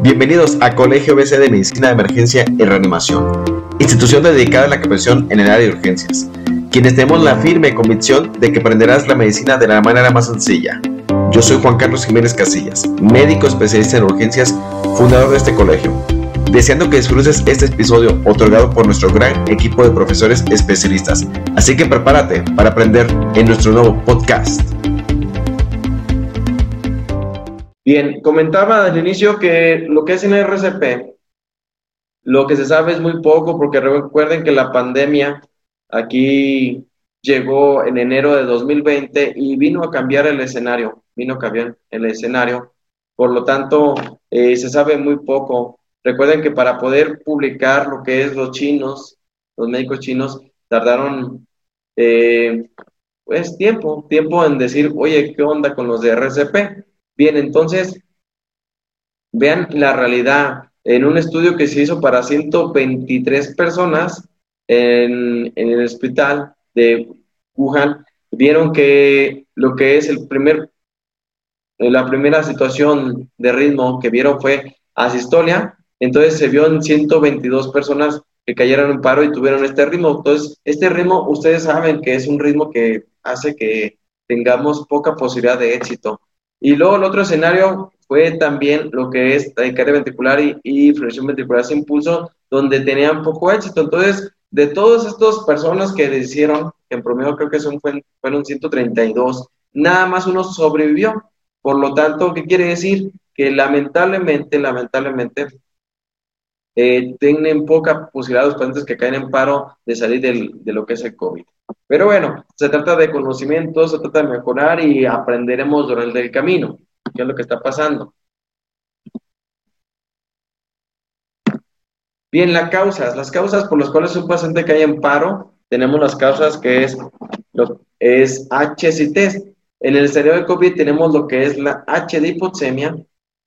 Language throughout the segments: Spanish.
Bienvenidos a Colegio BC de Medicina de Emergencia y Reanimación, institución dedicada a la capacitación en el área de urgencias, quienes tenemos la firme convicción de que aprenderás la medicina de la manera más sencilla. Yo soy Juan Carlos Jiménez Casillas, médico especialista en urgencias, fundador de este colegio, deseando que disfrutes este episodio otorgado por nuestro gran equipo de profesores especialistas. Así que prepárate para aprender en nuestro nuevo podcast. Bien, comentaba al inicio que lo que es en RCP, lo que se sabe es muy poco porque recuerden que la pandemia aquí llegó en enero de 2020 y vino a cambiar el escenario, vino a cambiar el escenario, por lo tanto eh, se sabe muy poco. Recuerden que para poder publicar lo que es los chinos, los médicos chinos, tardaron eh, pues tiempo, tiempo en decir, oye, ¿qué onda con los de RCP? Bien, entonces, vean la realidad. En un estudio que se hizo para 123 personas en, el hospital de Wuhan, vieron que lo que es el primer, la primera situación de ritmo que vieron fue asistolia, entonces se vio en 122 personas que cayeron en paro y tuvieron este ritmo. Entonces, este ritmo, ustedes saben que es un ritmo que hace que tengamos poca posibilidad de éxito. Y luego el otro escenario fue también lo que es taquicardia ventricular y, y ventricular sin pulso, donde tenían poco éxito. Entonces, de todas estas personas que le hicieron, en promedio creo que son, fueron 132, nada más uno sobrevivió. Por lo tanto, ¿qué quiere decir? Que lamentablemente, lamentablemente, eh, tienen poca posibilidad los pacientes que caen en paro de salir de lo que es el COVID. Pero bueno, se trata de conocimiento, se trata de mejorar y aprenderemos durante el camino, qué es lo que está pasando. Bien, las causas, las causas por las cuales un paciente cae en paro, tenemos las causas que es, es H test. En el cerebro de COVID tenemos lo que es la H de hipoxemia,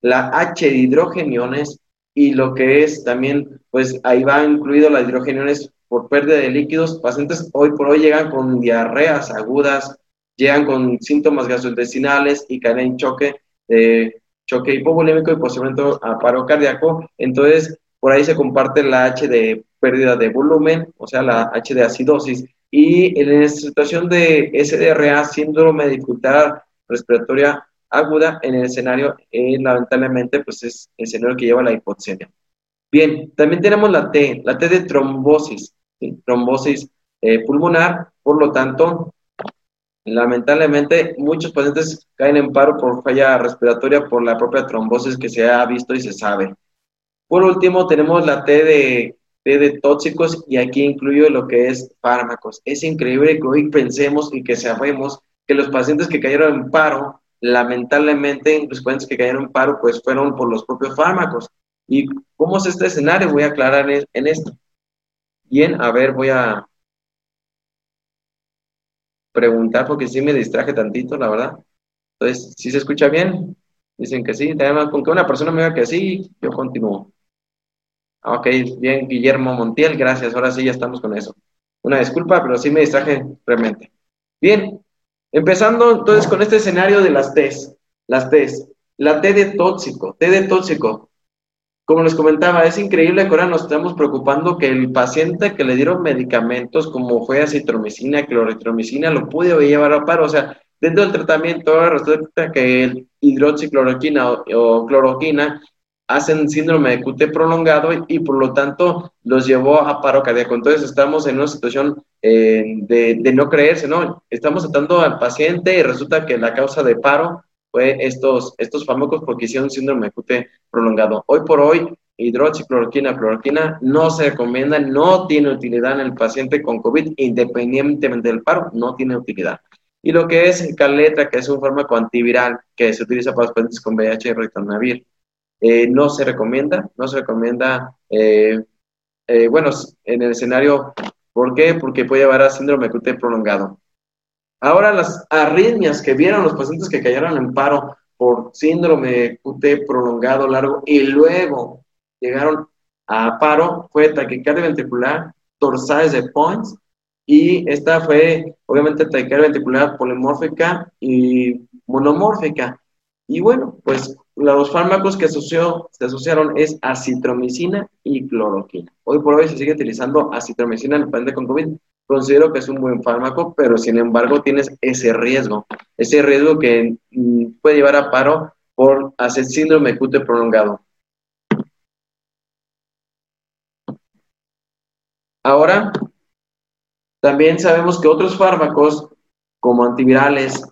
la H de hidrogeniones y lo que es también, pues ahí va incluido las hidrogeniones por pérdida de líquidos. Pacientes hoy por hoy llegan con diarreas agudas, llegan con síntomas gastrointestinales y caen en choque, de choque hipovolémico y posiblemente a paro cardíaco. Entonces, por ahí se comparte la H de pérdida de volumen, o sea, la H de acidosis. Y en la situación de SDRA, síndrome de dificultad respiratoria aguda en el escenario, eh, lamentablemente, pues es el escenario que lleva la hipoxemia. Bien, también tenemos la T, la T de trombosis, trombosis eh, pulmonar, por lo tanto, lamentablemente muchos pacientes caen en paro por falla respiratoria por la propia trombosis que se ha visto y se sabe. Por último, tenemos la T de, T de tóxicos y aquí incluyo lo que es fármacos. Es increíble que hoy pensemos y que sabemos que los pacientes que cayeron en paro lamentablemente los pacientes que cayeron en paro pues fueron por los propios fármacos. ¿Y cómo es este escenario? Voy a aclarar en esto. Bien, a ver, voy a preguntar porque sí me distraje tantito, la verdad. Entonces, si se escucha bien? Dicen que sí. Además, con que una persona me diga que sí, yo continúo. Ok, bien, Guillermo Montiel, gracias. Ahora sí ya estamos con eso. Una disculpa, pero sí me distraje realmente. Bien, Empezando entonces con este escenario de las T's. Las T's. La T de tóxico, T de tóxico. Como les comentaba, es increíble que ahora nos estamos preocupando que el paciente que le dieron medicamentos como fue acitromicina, cloritromicina, lo pudo llevar a paro. O sea, dentro del tratamiento resulta que el hidroxicloroquina o cloroquina hacen síndrome de QT prolongado y, por lo tanto los llevó a paro cardíaco. Entonces estamos en una situación eh, de, no creerse, ¿no? Estamos tratando al paciente y resulta que la causa de paro fue estos, estos fármacos porque hicieron síndrome de QT prolongado. Hoy por hoy, hidroxicloroquina, cloroquina no se recomienda, no tiene utilidad en el paciente con COVID, independientemente del paro, no tiene utilidad. Y lo que es Caletra, que es un fármaco antiviral que se utiliza para los pacientes con VIH y ritonavir eh, no se recomienda, no se recomienda, eh, eh, bueno, en el escenario, ¿por qué? Porque puede llevar a síndrome QT prolongado. Ahora las arritmias que vieron los pacientes que cayeron en paro por síndrome QT prolongado largo y luego llegaron a paro fue taquicardia ventricular, torsades de points y esta fue obviamente taquicardia ventricular polimórfica y monomórfica. Y bueno, pues los fármacos que se asociaron es acitromicina y cloroquina. Hoy por hoy se sigue utilizando acitromicina en el paciente con COVID. Considero que es un buen fármaco, pero sin embargo tienes ese riesgo, ese riesgo que mm, puede llevar a paro por hacer síndrome acute prolongado. Ahora, también sabemos que otros fármacos como antivirales,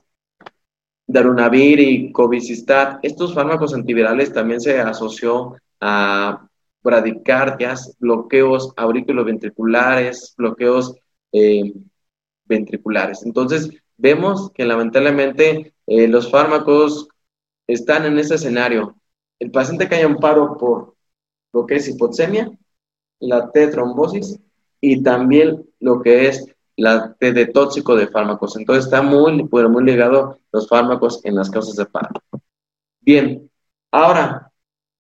darunavir y covicistat, estos fármacos antivirales también se asoció a bradicardias, bloqueos auriculoventriculares, bloqueos eh, ventriculares. Entonces, vemos que lamentablemente eh, los fármacos están en ese escenario. El paciente que haya un paro por lo que es hipoxemia, la T-trombosis y también lo que es la de tóxico de fármacos. Entonces está muy, muy ligado los fármacos en las causas de paro. Bien, ahora,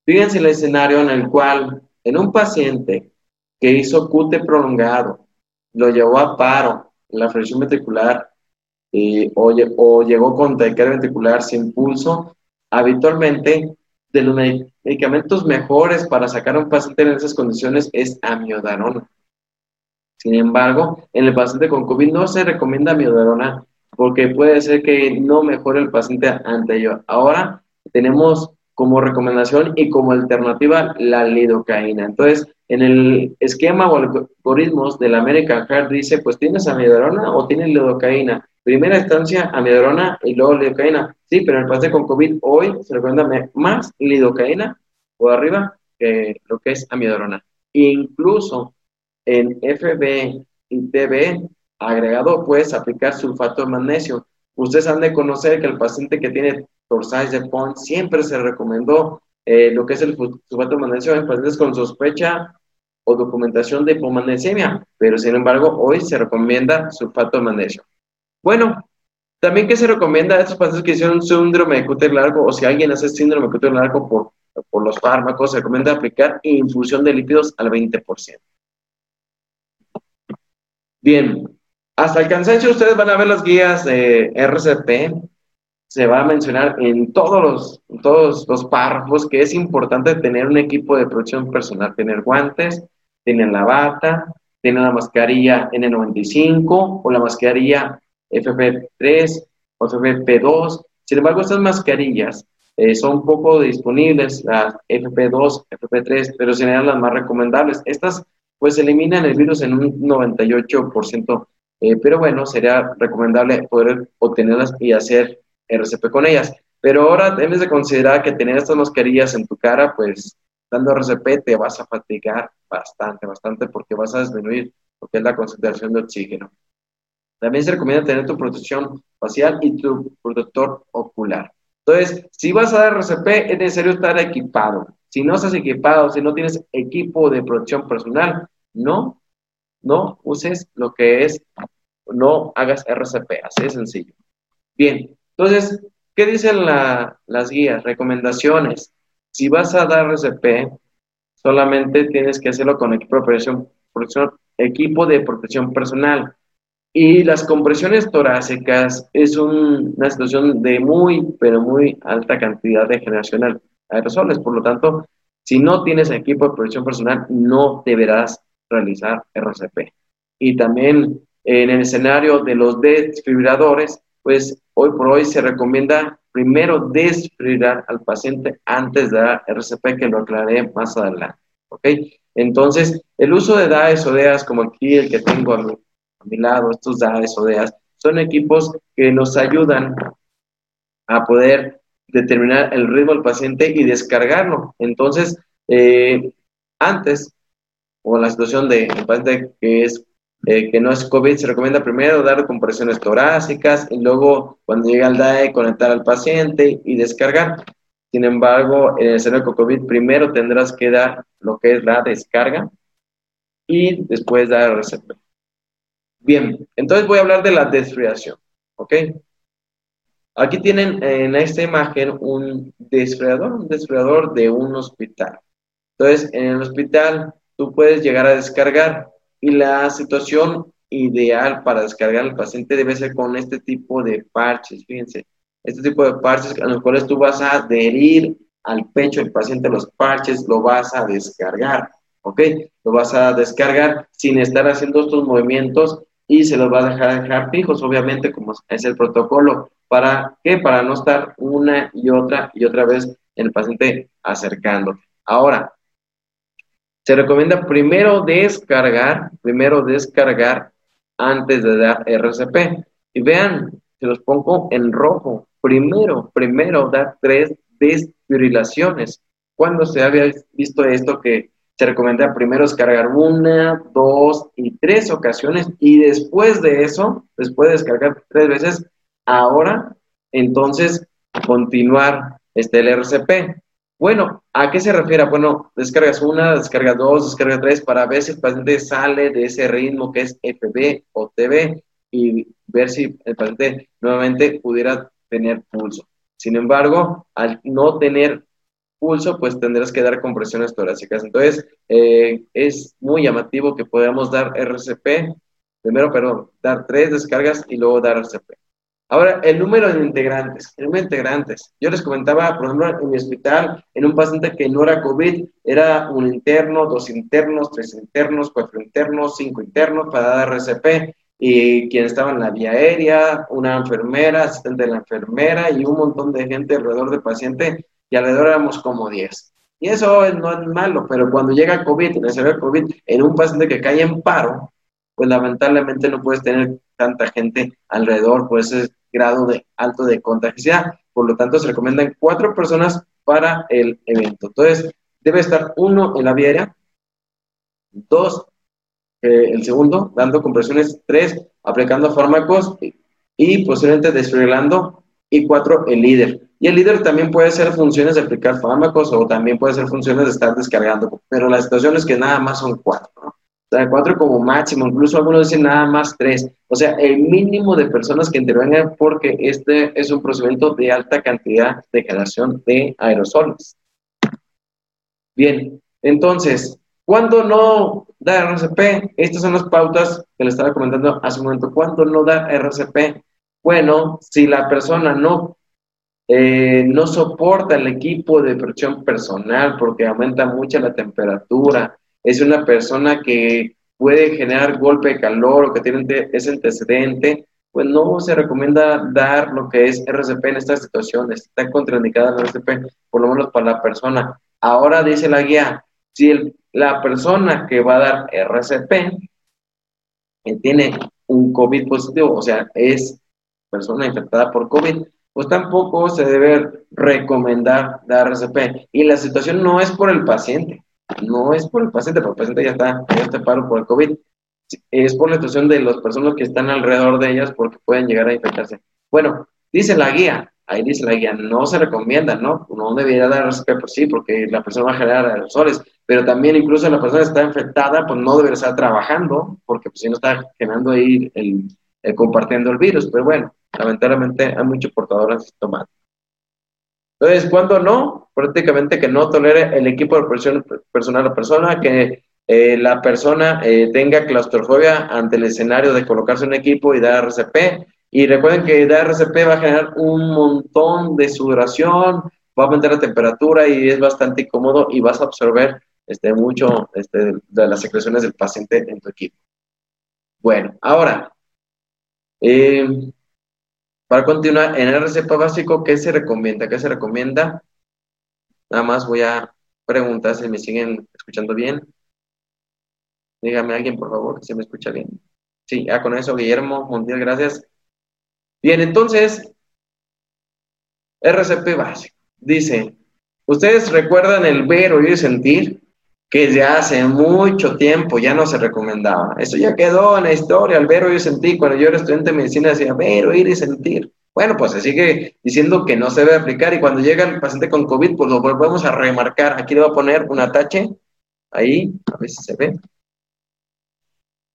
fíjense el escenario en el cual en un paciente que hizo CUTE prolongado, lo llevó a paro, la fracción ventricular, eh, o, o, llegó con taquicardia ventricular sin pulso, habitualmente de los medicamentos mejores para sacar a un paciente en esas condiciones es amiodarona. Sin embargo, en el paciente con COVID no se recomienda amiodarona porque puede ser que no mejore el paciente anterior. Ahora tenemos como recomendación y como alternativa la lidocaína. Entonces, en el esquema o algoritmos de la American Heart dice, pues tienes amiodarona o tienes lidocaína. Primera instancia, amiodarona y luego lidocaína. Sí, pero en el paciente con COVID hoy se recomienda más lidocaína o arriba que lo que es amiodarona. Incluso en FB y TB agregado puedes aplicar sulfato de magnesio. Ustedes han de conocer que el paciente que tiene torsades de PON siempre se recomendó eh, lo que es el sulfato de magnesio en pacientes con sospecha o documentación de hipomagnesemia, pero sin embargo hoy se recomienda sulfato de magnesio. Bueno, también que se recomienda a estos pacientes que hicieron síndrome de cúter largo o si alguien hace síndrome de cúter largo por, por los fármacos, se recomienda aplicar infusión de lípidos al 20%. Bien, hasta el cansancio ustedes van a ver las guías de RCP. Se va a mencionar en todos los, todos los párrafos que es importante tener un equipo de protección personal, tener guantes, tener la bata, tener la mascarilla N95 o la mascarilla FP3 o FP2. Sin embargo, estas mascarillas eh, son poco disponibles, las FP2, FP3, pero serían las más recomendables. Estas pues eliminan el virus en un 98%. Eh, pero bueno, sería recomendable poder obtenerlas y hacer RCP con ellas. Pero ahora debes de considerar que tener estas mascarillas en tu cara, pues dando RCP te vas a fatigar bastante, bastante, porque vas a disminuir lo que es la concentración de oxígeno. También se recomienda tener tu protección facial y tu protector ocular. Entonces, si vas a dar RCP, es necesario estar equipado. Si no estás equipado, si no tienes equipo de protección personal, no, no uses lo que es, no hagas RCP, así de sencillo. Bien, entonces, ¿qué dicen las guías? Recomendaciones. Si vas a dar RCP, solamente tienes que hacerlo con equipo de protección, personal. Y las compresiones torácicas es una situación de muy, pero muy alta cantidad de generación aerosoles. Por lo tanto, si no tienes equipo de protección personal, no deberás realizar RCP. Y también en el escenario de los desfibriladores, pues hoy por hoy se recomienda primero desfibrilar al paciente antes de dar RCP, que lo aclaré más adelante. ¿Ok? Entonces, el uso de DAES o DEAS, como aquí el que tengo a mi, lado, estos DAES o DEAS, son equipos que nos ayudan a poder determinar el ritmo del paciente y descargarlo. Entonces, eh, antes, o la situación de un paciente que es eh, que no es COVID, se recomienda primero dar compresiones torácicas y luego, cuando llega el DAE, conectar al paciente y descargar. Sin embargo, en el escenario con COVID, primero tendrás que dar lo que es la descarga y después dar el receptor. Bien, entonces voy a hablar de la desfriación, ¿ok? Aquí tienen en esta imagen un desfriador, un desfriador de un hospital. Entonces, en el hospital tú puedes llegar a descargar y la situación ideal para descargar al paciente debe ser con este tipo de parches, fíjense, este tipo de parches a los cuales tú vas a adherir al pecho del paciente los parches, lo vas a descargar, ¿ok? Lo vas a descargar sin estar haciendo estos movimientos y se los va a dejar, dejar fijos, obviamente, como es el protocolo. ¿Para qué? Para no estar una y otra y otra vez el paciente acercando. Ahora, se recomienda primero descargar, primero descargar antes de dar RCP. Y vean, se los pongo en rojo. Primero, primero dar tres desfibrilaciones. Cuando se había visto esto que se recomienda primero descargar una, dos y tres ocasiones y después de eso, después de descargar tres veces, ahora entonces continuar este, el RCP. Bueno, ¿a qué se refiere? Bueno, descargas una, descarga dos, descarga tres para ver si el paciente sale de ese ritmo que es FB o TB y ver si el paciente nuevamente pudiera tener pulso. Sin embargo, al no tener pulso, pues tendrás que dar compresiones torácicas. Entonces, eh, es muy llamativo que podamos dar RCP, primero, perdón, dar tres descargas y luego dar RCP. Ahora, el número de integrantes, el número de integrantes. Yo les comentaba, por ejemplo, en mi hospital, en un paciente que no era COVID, era un interno, dos internos, tres internos, cuatro internos, cinco internos para dar RCP, y quien estaba en la vía aérea, una enfermera, asistente de la enfermera y un montón de gente alrededor del paciente, y alrededor éramos como 10. Y eso no es malo, pero cuando llega COVID, en COVID, en un paciente que cae en paro, pues lamentablemente no puedes tener tanta gente alrededor, pues es grado de alto de contagiosidad. Por lo tanto, se recomiendan cuatro personas para el evento. Entonces, debe estar uno en la vía dos, eh, el segundo, dando compresiones, tres, aplicando fármacos y, posiblemente desfibrilando, y cuatro, el líder. Y el líder también puede hacer funciones de aplicar fármacos o también puede hacer funciones de estar descargando, pero la situación es que nada más son cuatro, ¿no? O sea, cuatro como máximo, incluso algunos dicen nada más tres. O sea, el mínimo de personas que intervengan porque este es un procedimiento de alta cantidad de generación de aerosoles. Bien, entonces, ¿cuándo no da RCP? Estas son las pautas que le estaba comentando hace un momento. ¿Cuándo no da RCP? Bueno, si la persona no, eh, no soporta el equipo de protección personal porque aumenta mucho la temperatura, es una persona que puede generar golpe de calor o que tiene ese antecedente, pues no se recomienda dar lo que es RCP en estas situaciones. Está contraindicada la RCP, por lo menos para la persona. Ahora dice la guía, si la persona que va a dar RCP eh, tiene un COVID positivo, o sea, es persona infectada por COVID, pues tampoco se debe recomendar dar RCP. Y la situación no es por el paciente, no es por el paciente, porque el paciente ya está, ya paro por el COVID, es por la situación de las personas que están alrededor de ellas porque pueden llegar a infectarse. Bueno, dice la guía, ahí dice la guía, no se recomienda, ¿no? No debería dar por sí, porque la persona va a generar aerosoles, pero también incluso la persona está infectada, pues no debería estar trabajando, porque pues si no está generando ahí el, compartiendo el virus, pero bueno, lamentablemente hay muchos portadores asintomáticos. Entonces, cuando no, prácticamente que no tolere el equipo de presión personal o persona, que eh, la persona eh, tenga claustrofobia ante el escenario de colocarse un equipo y dar RCP. Y recuerden que dar RCP va a generar un montón de sudoración, va a aumentar la temperatura y es bastante incómodo y vas a absorber este, mucho este, de las secreciones del paciente en tu equipo. Bueno, ahora, eh, para continuar, en el RCP básico, ¿qué se recomienda? ¿Qué se recomienda? Nada más voy a preguntar si me siguen escuchando bien. Dígame alguien, por favor, si me escucha bien. Sí, ya con eso, Guillermo Mundial, gracias. Bien, entonces, RCP básico. Dice, ¿ustedes recuerdan el ver, oír y sentir? Que ya hace mucho tiempo ya no se recomendaba. Eso ya quedó en la historia, el ver, oír y sentir. Cuando yo era estudiante de medicina decía ver, oír y sentir. Bueno, pues se sigue diciendo que no se debe aplicar y cuando llega el paciente con COVID, pues lo volvemos a remarcar. Aquí le voy a poner un atache, ahí, a ver si se ve.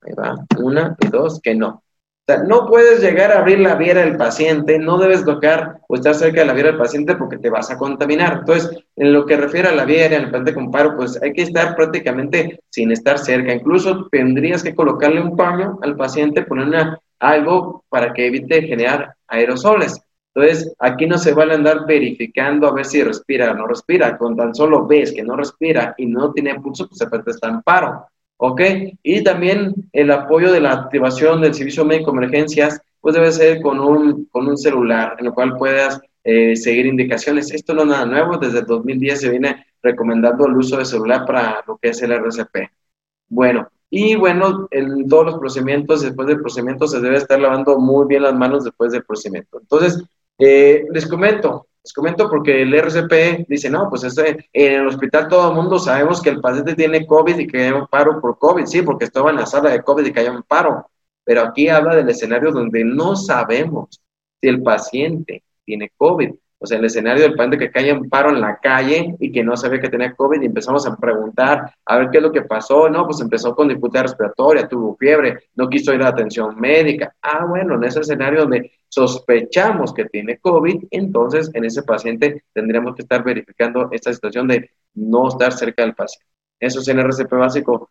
Ahí va, una y dos, que no. O sea, no puedes llegar a abrir la viera del paciente, no debes tocar o estar cerca de la viera del paciente porque te vas a contaminar. Entonces, en lo que refiere a la viera, al paciente con paro, pues hay que estar prácticamente sin estar cerca. Incluso tendrías que colocarle un paño al paciente, poner algo para que evite generar aerosoles. Entonces, aquí no se vale andar verificando a ver si respira o no respira. Con tan solo ves que no respira y no tiene pulso, pues se está en paro. ¿Ok? Y también el apoyo de la activación del servicio médico de emergencias, pues debe ser con un, con un celular, en el cual puedas eh, seguir indicaciones. Esto no es nada nuevo, desde 2010 se viene recomendando el uso de celular para lo que es el RCP. Bueno, y bueno, en todos los procedimientos, después del procedimiento, se debe estar lavando muy bien las manos después del procedimiento. Entonces, eh, les comento, les comento porque el RCP dice, no, pues este, en el hospital todo el mundo sabemos que el paciente tiene COVID y que hay un paro por COVID, sí, porque estaba en la sala de COVID y que hay un paro. Pero aquí habla del escenario donde no sabemos si el paciente tiene COVID. O sea, el escenario del paciente que cae en paro en la calle y que no sabía que tenía COVID y empezamos a preguntar a ver qué es lo que pasó. No, pues empezó con dificultad respiratoria, tuvo fiebre, no quiso ir a atención médica. Ah, bueno, en ese escenario donde sospechamos que tiene COVID, entonces en ese paciente tendríamos que estar verificando esta situación de no estar cerca del paciente. Eso es en RCP básico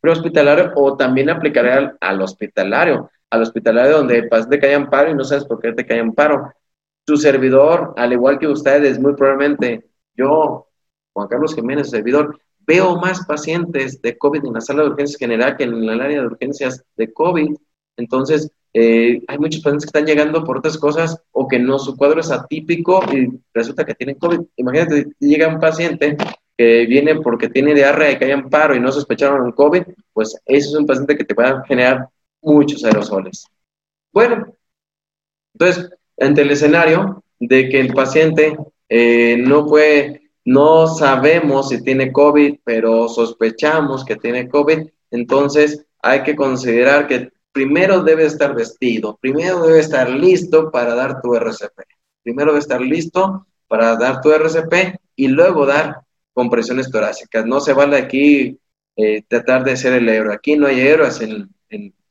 prehospitalario o también aplicaré al, al, hospitalario, al hospitalario donde el paciente cae en paro y no sabes por qué te cae en paro su servidor, al igual que ustedes, muy probablemente yo, Juan Carlos Jiménez, servidor, veo más pacientes de COVID en la sala de urgencias general que en el área de urgencias de COVID. Entonces, eh, hay muchos pacientes que están llegando por otras cosas o que no, su cuadro es atípico y resulta que tienen COVID. Imagínate, llega un paciente que viene porque tiene diarrea y que hay amparo y no sospecharon el COVID, pues ese es un paciente que te a generar muchos aerosoles. Bueno, entonces, ante el escenario de que el paciente eh, no puede, no sabemos si tiene COVID, pero sospechamos que tiene COVID, entonces hay que considerar que primero debe estar vestido, primero debe estar listo para dar tu RCP. Primero debe estar listo para dar tu RCP y luego dar compresiones torácicas. No se vale aquí eh, tratar de ser el héroe. Aquí no hay héroes en,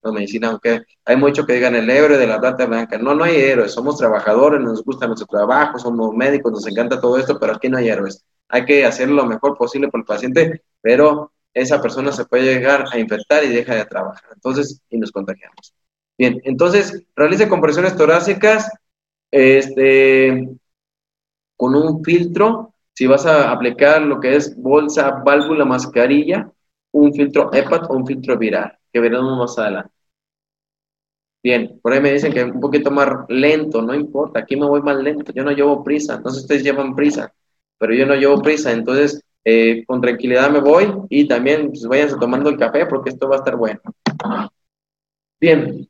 la medicina, aunque hay mucho que digan el héroe de la plata blanca. No, no hay héroes, somos trabajadores, nos gusta nuestro trabajo, somos médicos, nos encanta todo esto, pero aquí no hay héroes. Hay que hacer lo mejor posible por el paciente, pero esa persona se puede llegar a infectar y deja de trabajar. Entonces, y nos contagiamos. Bien, entonces, realice compresiones torácicas este, con un filtro. Si vas a aplicar lo que es bolsa, válvula, mascarilla, un filtro EPAT o un filtro viral, que veremos más adelante. Bien, por ahí me dicen que un poquito más lento, no importa, aquí me voy más lento, yo no llevo prisa, no si ustedes llevan prisa, pero yo no llevo prisa, entonces eh, con tranquilidad me voy y también pues, váyanse tomando el café porque esto va a estar bueno. Bien,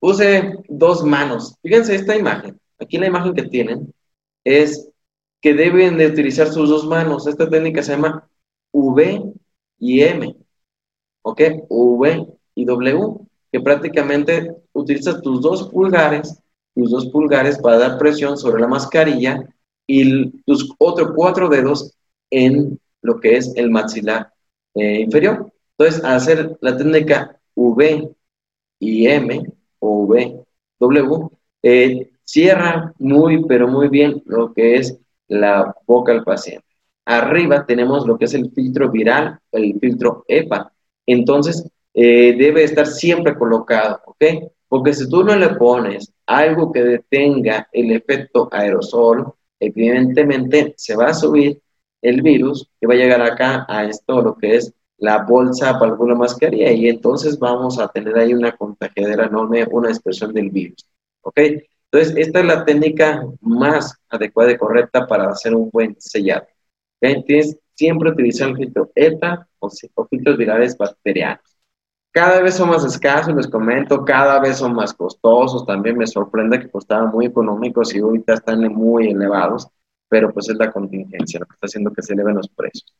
puse dos manos, fíjense esta imagen, aquí la imagen que tienen es que deben de utilizar sus dos manos, esta técnica se llama V y M, ¿ok? V y W prácticamente utilizas tus dos pulgares, tus dos pulgares para dar presión sobre la mascarilla y tus otros cuatro dedos en lo que es el maxilar eh, inferior. Entonces, hacer la técnica V y M o V, W, eh, cierra muy, pero muy bien lo que es la boca del paciente. Arriba tenemos lo que es el filtro viral, el filtro EPA. Entonces, eh, debe estar siempre colocado, ¿ok? Porque si tú no le pones algo que detenga el efecto aerosol, evidentemente se va a subir el virus y va a llegar acá a esto, lo que es la bolsa alguna mascarilla, y entonces vamos a tener ahí una contagiadera enorme, una expresión del virus, ¿ok? Entonces, esta es la técnica más adecuada y correcta para hacer un buen sellado. Tienes siempre utilizar el filtro ETA o, o filtros virales bacterianos. Cada vez son más escasos, les comento, cada vez son más costosos. También me sorprende que costaban muy económicos y ahorita están muy elevados, pero pues es la contingencia lo que está haciendo que se eleven los precios.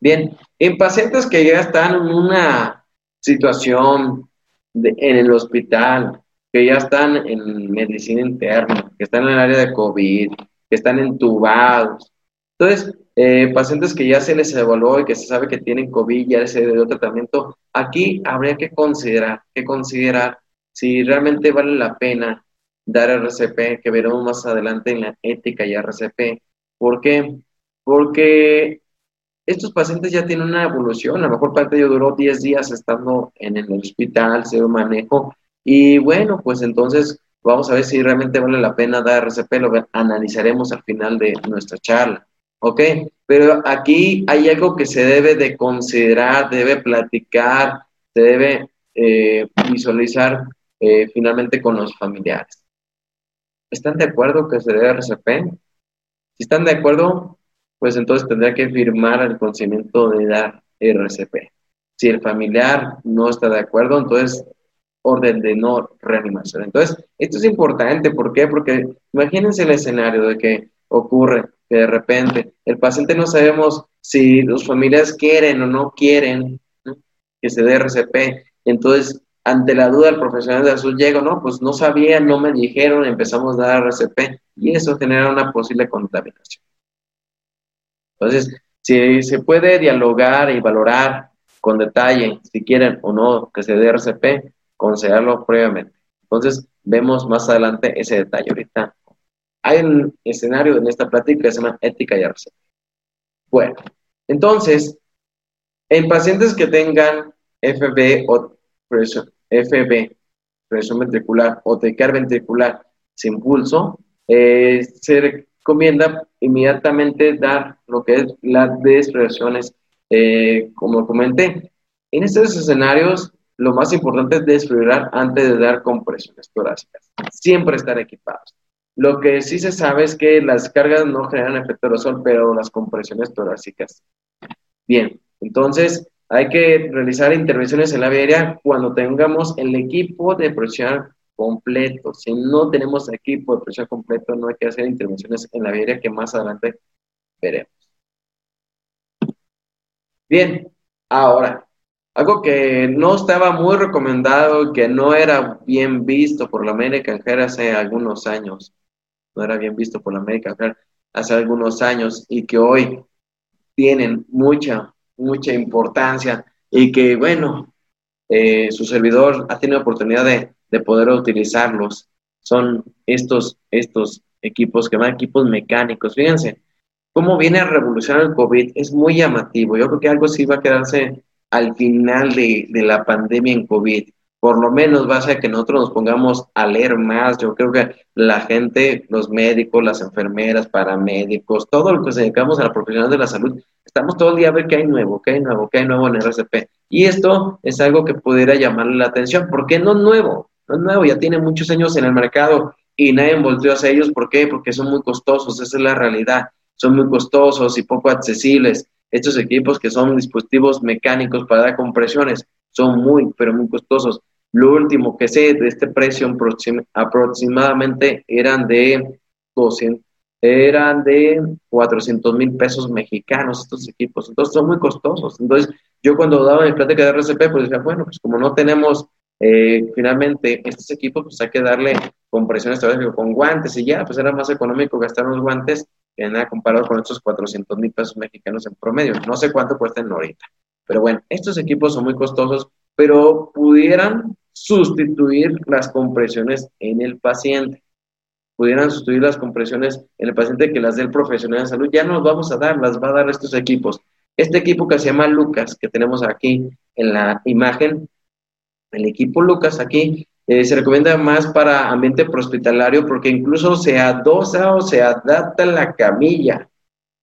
Bien, en pacientes que ya están en una situación en el hospital, que ya están en medicina interna, que están en el área de COVID, que están entubados. Entonces, eh, pacientes que ya se les evaluó y que se sabe que tienen COVID, ya se dio tratamiento, aquí habría que considerar, que considerar si realmente vale la pena dar RCP, que veremos más adelante en la ética y RCP. ¿Por qué? Porque estos pacientes ya tienen una evolución, a lo mejor parte de ellos duró 10 días estando en el hospital, se dio manejo, Y bueno, pues entonces vamos a ver si realmente vale la pena dar RCP, lo analizaremos al final de nuestra charla. ¿Ok? Pero aquí hay algo que se debe de considerar, debe platicar, se debe eh, visualizar eh, finalmente con los familiares. ¿Están de acuerdo que se debe RCP? Si están de acuerdo, pues entonces tendrá que firmar el conocimiento de dar RCP. Si el familiar no está de acuerdo, entonces orden de no reanimación. Entonces, esto es importante, ¿por qué? Porque imagínense el escenario de que ocurre de repente el paciente no sabemos si los familiares quieren o no quieren que se dé RCP. Entonces, ante la duda, el profesional de azul llega, no, pues no sabía, no me dijeron, empezamos a dar RCP y eso genera una posible contaminación. Entonces, si se puede dialogar y valorar con detalle si quieren o no que se dé RCP, considerarlo previamente. Entonces, vemos más adelante ese detalle. Ahorita hay un escenario en esta plática que se llama ética y RCP. Bueno, entonces, en pacientes que tengan FB o presión, FB, presión ventricular o tecar ventricular sin pulso, eh, se recomienda inmediatamente dar lo que es las desfibrilaciones, eh, como comenté. En estos escenarios, lo más importante es desfibrilar antes de dar compresiones torácicas. Siempre estar equipados. Lo que sí se sabe es que las cargas no generan efecto aerosol, pero las compresiones torácicas. Bien, entonces hay que realizar intervenciones en la vía cuando tengamos el equipo de presión completo. Si no tenemos equipo de presión completo, no hay que hacer intervenciones en la vía que más adelante veremos. Bien, ahora, algo que no estaba muy recomendado, que no era bien visto por la América hace algunos años, no era bien visto por la América hace algunos años y que hoy tienen mucha, mucha importancia y que, bueno, eh, su servidor ha tenido oportunidad de, de, poder utilizarlos. Son estos, estos equipos que van equipos mecánicos. Fíjense, cómo viene a revolucionar el COVID es muy llamativo. Yo creo que algo sí va a quedarse al final de, la pandemia en COVID. Por lo menos va a ser que nosotros nos pongamos a leer más. Yo creo que la gente, los médicos, las enfermeras, paramédicos, todo lo que se dedicamos a la profesional de la salud, estamos todo el día a ver qué hay nuevo, qué hay nuevo, qué hay nuevo en RCP. Y esto es algo que pudiera llamarle la atención. ¿Por qué no nuevo? No es nuevo, ya tiene muchos años en el mercado y nadie volteó hacia ellos. ¿Por qué? Porque son muy costosos, esa es la realidad. Son muy costosos y poco accesibles. Estos equipos que son dispositivos mecánicos para dar compresiones son muy, pero muy costosos. Lo último que sé de este precio aproximadamente eran de 200, eran de 400 mil pesos mexicanos estos equipos. Entonces son muy costosos. Entonces yo cuando daba mi plática de RCP, pues decía, bueno, pues como no tenemos eh, finalmente estos equipos, pues hay que darle compresiones con guantes y ya, pues era más económico gastar unos guantes que nada comparado con estos 400 mil pesos mexicanos en promedio. No sé cuánto cuestan ahorita. Pero bueno, estos equipos son muy costosos, pero pudieran sustituir las compresiones en el paciente. Pudieran sustituir las compresiones en el paciente que las del profesional de salud. Ya no las vamos a dar, las va a dar estos equipos. Este equipo que se llama Lucas, que tenemos aquí en la imagen, el equipo Lucas aquí eh, se recomienda más para ambiente prehospitalario porque incluso se adosa o se adapta la camilla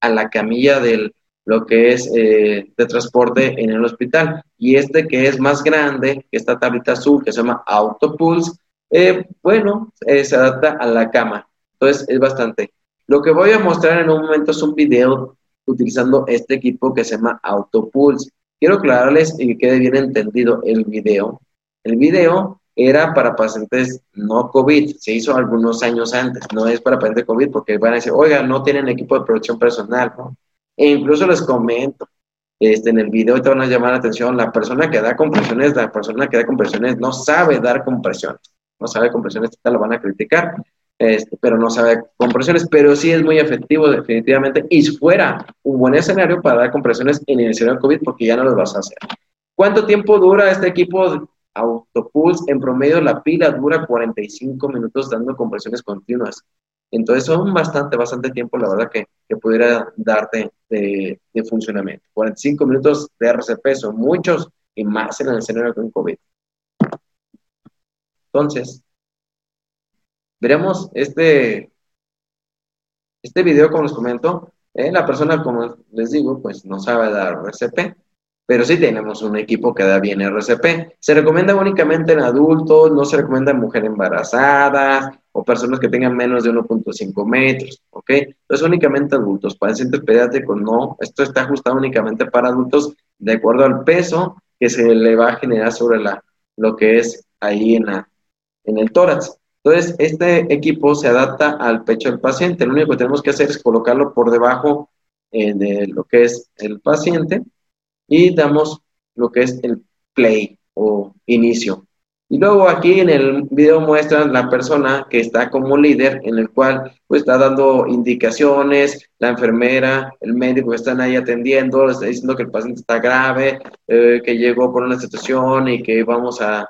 a la camilla de lo que es eh, de transporte en el hospital. Y este que es más grande, esta tablita azul que se llama Autopulse, eh, bueno, se adapta a la cama. Entonces es bastante. Lo que voy a mostrar en un momento es un video utilizando este equipo que se llama Autopulse. Quiero aclararles y que quede bien entendido el video. El video era para pacientes no COVID, se hizo algunos años antes, no es para pacientes COVID porque van a decir, oiga, no tienen equipo de protección personal, ¿no? E incluso les comento, este, en el video te van a llamar la atención, la persona que da compresiones, la persona que da compresiones no sabe dar compresiones, no sabe compresiones, lo van a criticar, este, pero no sabe compresiones, pero sí es muy efectivo definitivamente y fuera un buen escenario para dar compresiones en el escenario COVID porque ya no lo vas a hacer. ¿Cuánto tiempo dura este equipo Autopulse, en promedio la pila dura 45 minutos dando compresiones continuas. Entonces son bastante, bastante tiempo, la verdad, que, que pudiera darte de, funcionamiento. 45 minutos de RCP son muchos y más en el escenario con COVID. Entonces, veremos este, este video, como les comento. Eh, la persona, como les digo, pues no sabe dar RCP, pero sí tenemos un equipo que da bien RCP. Se recomienda únicamente en adultos, no se recomienda en mujeres embarazadas o personas que tengan menos de 1.5 metros, ¿ok? Entonces únicamente adultos, pacientes pediátricos no, esto está ajustado únicamente para adultos de acuerdo al peso que se le va a generar sobre la, lo que es ahí en, la, en el tórax. Entonces, este equipo se adapta al pecho del paciente. Lo único que tenemos que hacer es colocarlo por debajo eh, de lo que es el paciente y damos lo que es el play o inicio. Y luego aquí en el video muestran la persona que está como líder, en el cual pues está dando indicaciones, la enfermera, el médico que están ahí atendiendo, le está diciendo que el paciente está grave, eh, que llegó por una situación y que vamos a,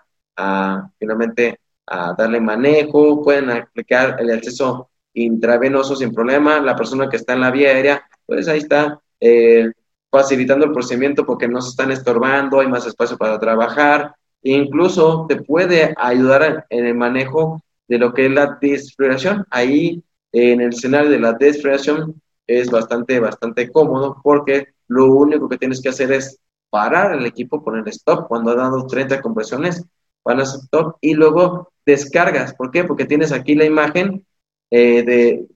finalmente a darle manejo, pueden aplicar el acceso intravenoso sin problema, la persona que está en la vía aérea, pues ahí está eh, facilitando el procedimiento porque no se están estorbando, hay más espacio para trabajar, e incluso te puede ayudar en el manejo de lo que es la desfibrilación. Ahí en el escenario de la desfibrilación es bastante, bastante cómodo porque lo único que tienes que hacer es parar el equipo, poner stop. Cuando ha dado 30 compresiones, van a stop y luego descargas. ¿Por qué? Porque tienes aquí la imagen eh,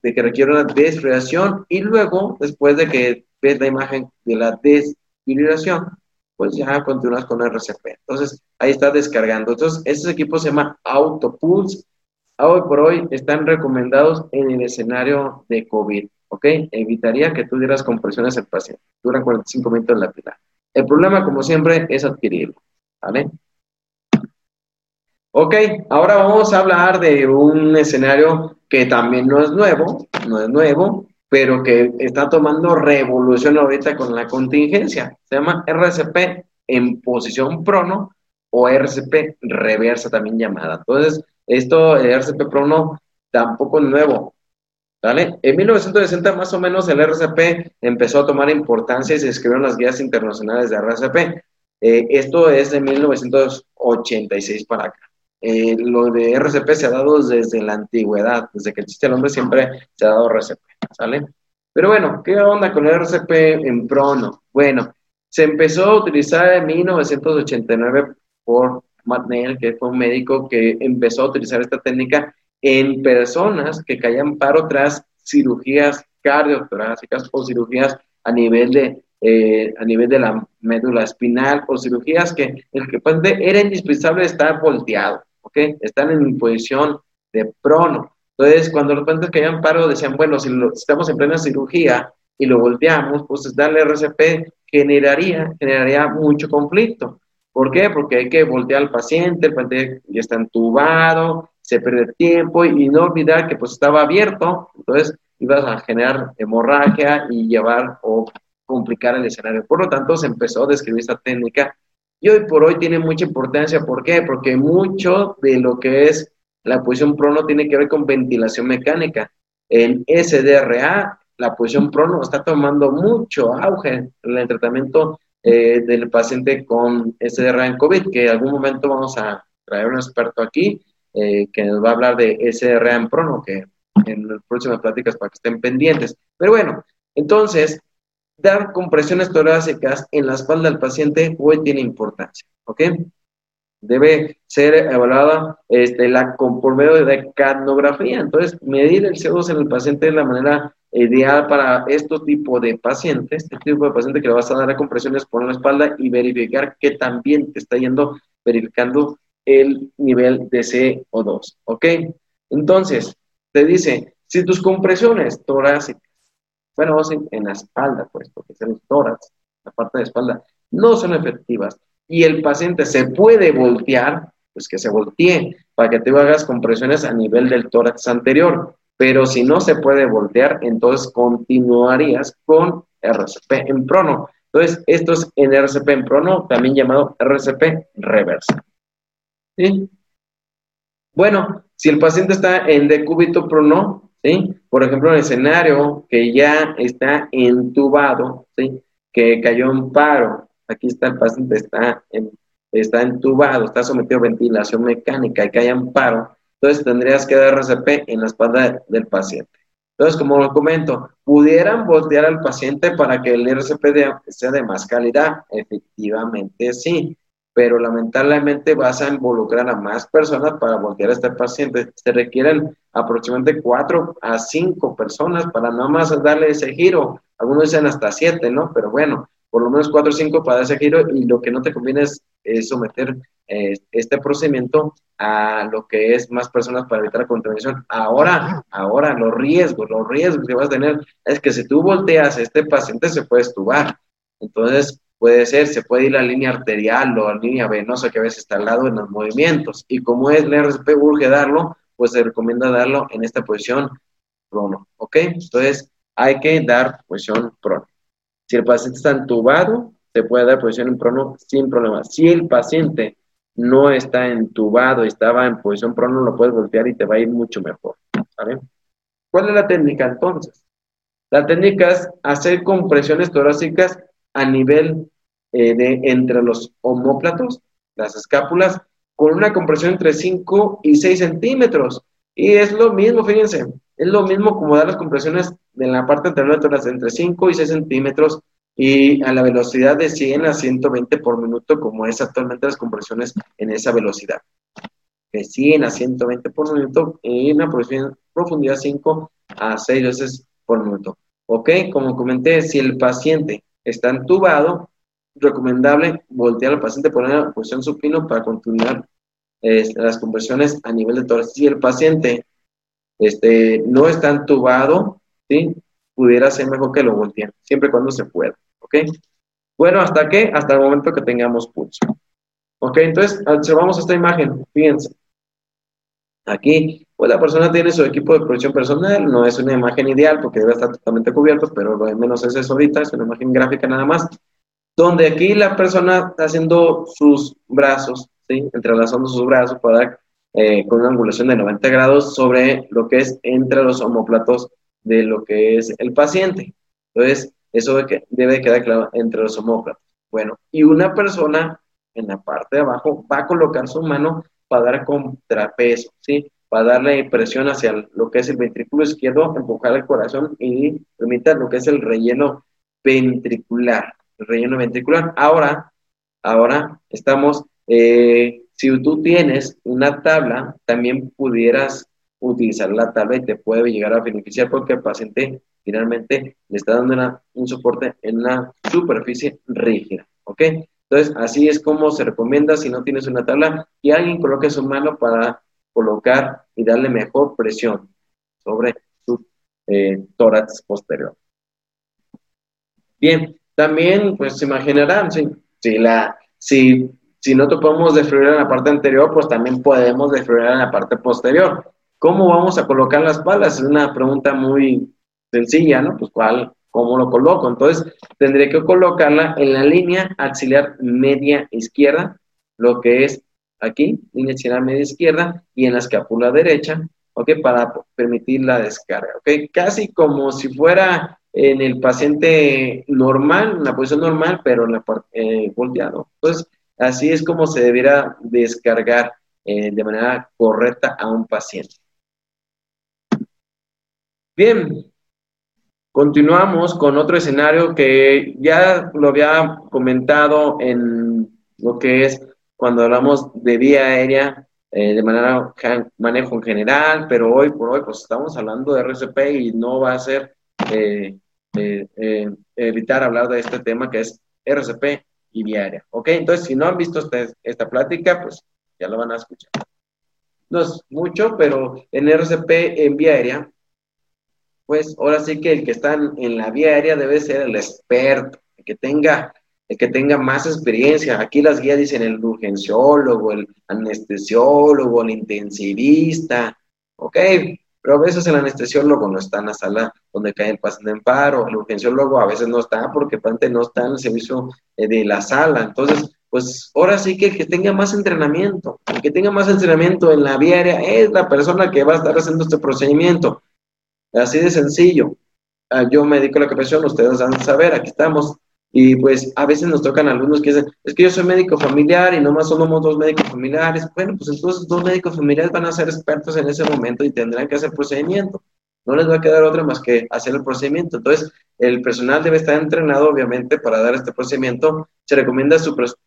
de, que requiere una desfibrilación y luego, después de que ves la imagen de la desfibrilación, pues ya continúas con RCP. Entonces, ahí está descargando. Entonces, estos equipos se llaman AutoPulse. Hoy por hoy están recomendados en el escenario de COVID, ¿ok? Evitaría que tú dieras compresiones al paciente. Duran 45 minutos en la pila. El problema, como siempre, es adquirirlo, ¿vale? Ok, ahora vamos a hablar de un escenario que también no es nuevo, no es nuevo, pero que está tomando revolución ahorita con la contingencia. Se llama RCP en posición prono o RCP reversa también llamada. Entonces, esto, el RCP prono, tampoco es nuevo. ¿Vale? En 1960 más o menos el RCP empezó a tomar importancia y se escribieron las guías internacionales de RCP. Eh, esto es de 1986 para acá. Eh, lo de RCP se ha dado desde la antigüedad, desde que existe el hombre siempre se ha dado RCP, ¿sale? Pero bueno, ¿qué onda con el RCP en prono? Bueno, se empezó a utilizar en 1989 por Matt Neal, que fue un médico que empezó a utilizar esta técnica en personas que caían paro tras cirugías cardiotorácicas o cirugías a nivel de eh, a nivel de la médula espinal o cirugías que el que era indispensable estar volteado. ¿ok? Están en posición de prono. Entonces, cuando los pacientes caían paro, decían, bueno, si, estamos en plena cirugía y lo volteamos, pues darle RCP generaría, generaría mucho conflicto. ¿Por qué? Porque hay que voltear al paciente, el paciente ya está entubado, se pierde tiempo y, no olvidar que pues estaba abierto, entonces ibas a generar hemorragia y llevar o complicar el escenario. Por lo tanto, se empezó a describir esta técnica y hoy por hoy tiene mucha importancia. ¿Por qué? Porque mucho de lo que es la posición prono tiene que ver con ventilación mecánica. En SDRA, la posición prono está tomando mucho auge en el tratamiento eh, del paciente con SDRA en COVID, que en algún momento vamos a traer un experto aquí eh, que nos va a hablar de SDRA en prono, que en las próximas pláticas para que estén pendientes. Pero bueno, entonces, dar compresiones torácicas en la espalda del paciente hoy tiene importancia, ¿ok? Debe ser evaluada este, la, por medio de capnografía. Entonces, medir el CO2 en el paciente es la manera ideal para este tipo de pacientes, este tipo de paciente que le vas a dar a compresiones por la espalda y verificar que también te está yendo verificando el nivel de CO2, ¿ok? Entonces, te dice, si tus compresiones torácicas bueno, en la espalda, pues, porque son tórax, la parte de espalda, no son efectivas y el paciente se puede voltear, pues que se voltee para que te hagas compresiones a nivel del tórax anterior. Pero si no se puede voltear, entonces continuarías con RCP en prono. Entonces, esto es en RCP en prono, también llamado RCP reversa. Bueno, si el paciente está en decúbito prono, ¿sí? Por ejemplo, en el escenario que ya está entubado, ¿sí? Que cayó en paro, aquí está el paciente, está en, está entubado, está sometido a ventilación mecánica y que haya paro, entonces tendrías que dar RCP en la espalda del paciente. Entonces, como lo comento, pudieran voltear al paciente para que el RCP sea de más calidad. Efectivamente, sí, pero lamentablemente vas a involucrar a más personas para voltear a este paciente. Se requieren aproximadamente cuatro a cinco personas para nada más darle ese giro. Algunos dicen hasta siete, ¿no? Pero bueno, por lo menos cuatro o cinco para ese giro y lo que no te conviene es, someter eh, este procedimiento a lo que es más personas para evitar la contaminación. Ahora, ahora, los riesgos, los riesgos que vas a tener es que si tú volteas este paciente se puede estubar. Entonces, puede ser, se puede ir a la línea arterial o la línea venosa que a veces está al lado en los movimientos. Y como es el RCP urge darlo, pues se recomienda darlo en esta posición prono, ¿ok? Entonces, hay que dar posición prono. Si el paciente está entubado, se puede dar posición en prono sin problema. Si el paciente no está entubado, estaba en posición prono, lo puedes voltear y te va a ir mucho mejor. ¿vale? ¿Cuál es la técnica entonces? La técnica es hacer compresiones torácicas a nivel eh, de entre los homóplatos, las escápulas, con una compresión entre 5 y 6 centímetros. Y es lo mismo, fíjense, es lo mismo como dar las compresiones de la parte anterior de entre 5 y 6 centímetros y a la velocidad de 100 a 120 por minuto, como es actualmente las compresiones en esa velocidad. De 100 a 120 por minuto y una profundidad 5 a 6 veces por minuto. Ok, como comenté, si el paciente está entubado, recomendable voltear al paciente, poner en posición supino para continuar las compresiones a nivel de tórax. Si el paciente este, no está entubado, ¿sí? pudiera ser mejor que lo volteen, siempre cuando se pueda. ¿Ok? Bueno, ¿hasta qué? Hasta el momento que tengamos pulso. ¿Ok? Entonces, observamos esta imagen. Fíjense. Aquí, pues la persona tiene su equipo de protección personal, no es una imagen ideal porque debe estar totalmente cubierto, pero lo de menos es eso ahorita, es una imagen gráfica nada más, donde aquí la persona está haciendo sus brazos, ¿sí? entrelazando sus brazos para eh, con una angulación de 90 grados sobre lo que es entre los homóplatos de lo que es el paciente. Entonces, eso debe quedar claro entre los homóplatos. Bueno, y una persona en la parte de abajo va a colocar su mano para dar contrapeso, ¿sí? Para darle presión hacia lo que es el ventrículo izquierdo, empujar el corazón y permitir lo que es el relleno ventricular, el relleno ventricular. Ahora, ahora estamos, eh, si tú tienes una tabla, también pudieras utilizar la tabla y te puede llegar a beneficiar porque el paciente finalmente le está dando un soporte en una superficie rígida, ¿ok? Entonces, así es como se recomienda si no tienes una tabla y alguien coloque su mano para colocar y darle mejor presión sobre su eh, tórax posterior. Bien, también pues se imaginarán, si, si, la, si, si no topamos desfibrilar en la parte anterior, pues también podemos desfibrilar en la parte posterior. ¿Cómo vamos a colocar las balas? Es una pregunta muy sencilla, ¿no? Pues cuál, ¿cómo lo coloco? Entonces, tendré que colocarla en la línea axilar media izquierda, lo que es aquí, línea axilar media izquierda, y en la escápula derecha, ¿ok? Para permitir la descarga, ¿ok? Casi como si fuera en el paciente normal, en la posición normal, pero en la eh, volteado. Entonces, así es como se debiera descargar eh, de manera correcta a un paciente. Bien, continuamos con otro escenario que ya lo había comentado en lo que es cuando hablamos de vía aérea eh, de manera manejo en general, pero hoy por hoy pues estamos hablando de RCP y no va a ser eh, evitar hablar de este tema que es RCP y aérea. Ok, entonces si no han visto este, esta plática, pues ya lo van a escuchar. No es mucho, pero en RCP en vía aérea pues ahora sí que el que está en la vía aérea debe ser el experto, el que tenga, el que tenga más experiencia. Aquí las guías dicen el urgenciólogo, el anestesiólogo, el intensivista, ok, pero a veces el anestesiólogo no está en la sala donde cae el paciente en paro, el urgenciólogo a veces no está porque no está en el servicio eh, de la sala. Entonces, pues ahora sí que el que tenga más entrenamiento, el que tenga más entrenamiento en la vía aérea es la persona que va a estar haciendo este procedimiento. Así de sencillo. Ah, yo me dedico a la capacitación, ustedes van a saber, aquí estamos. Y pues a veces nos tocan alumnos que dicen, es que yo soy médico familiar y nomás somos dos médicos familiares. Bueno, pues entonces dos médicos familiares van a ser expertos en ese momento y tendrán que hacer procedimiento. No les va a quedar otra más que hacer el procedimiento. Entonces, el personal debe estar entrenado, obviamente, para dar este procedimiento. Se recomienda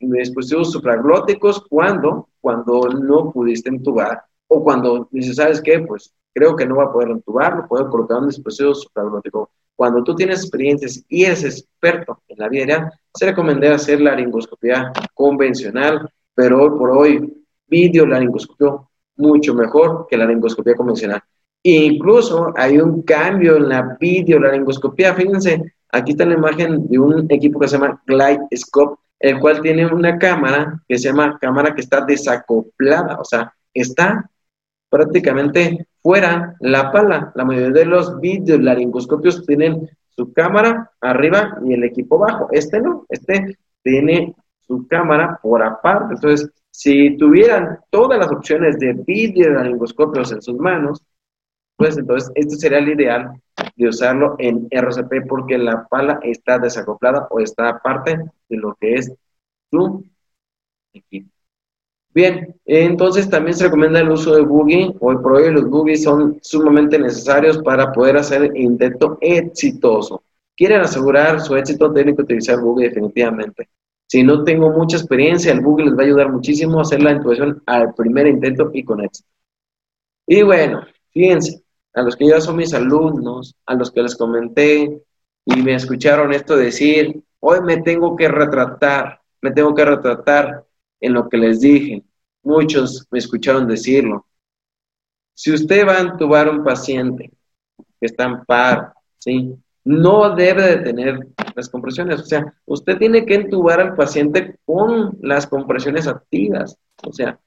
dispositivos supraglóticos cuando, cuando no pudiste entubar o cuando dices, ¿sabes qué? Pues creo que no va a poder entubar, lo puedo colocar un dispositivo supraglótico. Cuando tú tienes experiencias y eres experto en la vida se recomienda hacer la laringoscopia convencional, pero hoy por hoy, video laringoscopia mucho mejor que la laringoscopia convencional. Incluso hay un cambio en la videolaringoscopía. Fíjense, aquí está la imagen de un equipo que se llama Glide Scope, el cual tiene una cámara que se llama cámara que está desacoplada, o sea, está prácticamente fuera la pala. La mayoría de los videolaringoscopios tienen su cámara arriba y el equipo abajo. Este no, este tiene su cámara por aparte. Entonces, si tuvieran todas las opciones de videolaringoscopios en sus manos, pues entonces esto sería el ideal de usarlo en RCP porque la pala está desacoplada o está aparte de lo que es su equipo. Bien, entonces también se recomienda el uso de boogie. Hoy por hoy los boogies son sumamente necesarios para poder hacer intento exitoso. Quieren asegurar su éxito, tienen que utilizar boogie definitivamente. Si no tengo mucha experiencia, el boogie les va a ayudar muchísimo a hacer la intubación al primer intento y con éxito. Y bueno, fíjense, a los que ya son mis alumnos, a los que les comenté y me escucharon esto decir, hoy me tengo que retratar, me tengo que retratar en lo que les dije. Muchos me escucharon decirlo. Si usted va a entubar un paciente que está en paro, ¿sí? no debe de tener las compresiones. O sea, usted tiene que entubar al paciente con las compresiones activas. O sea,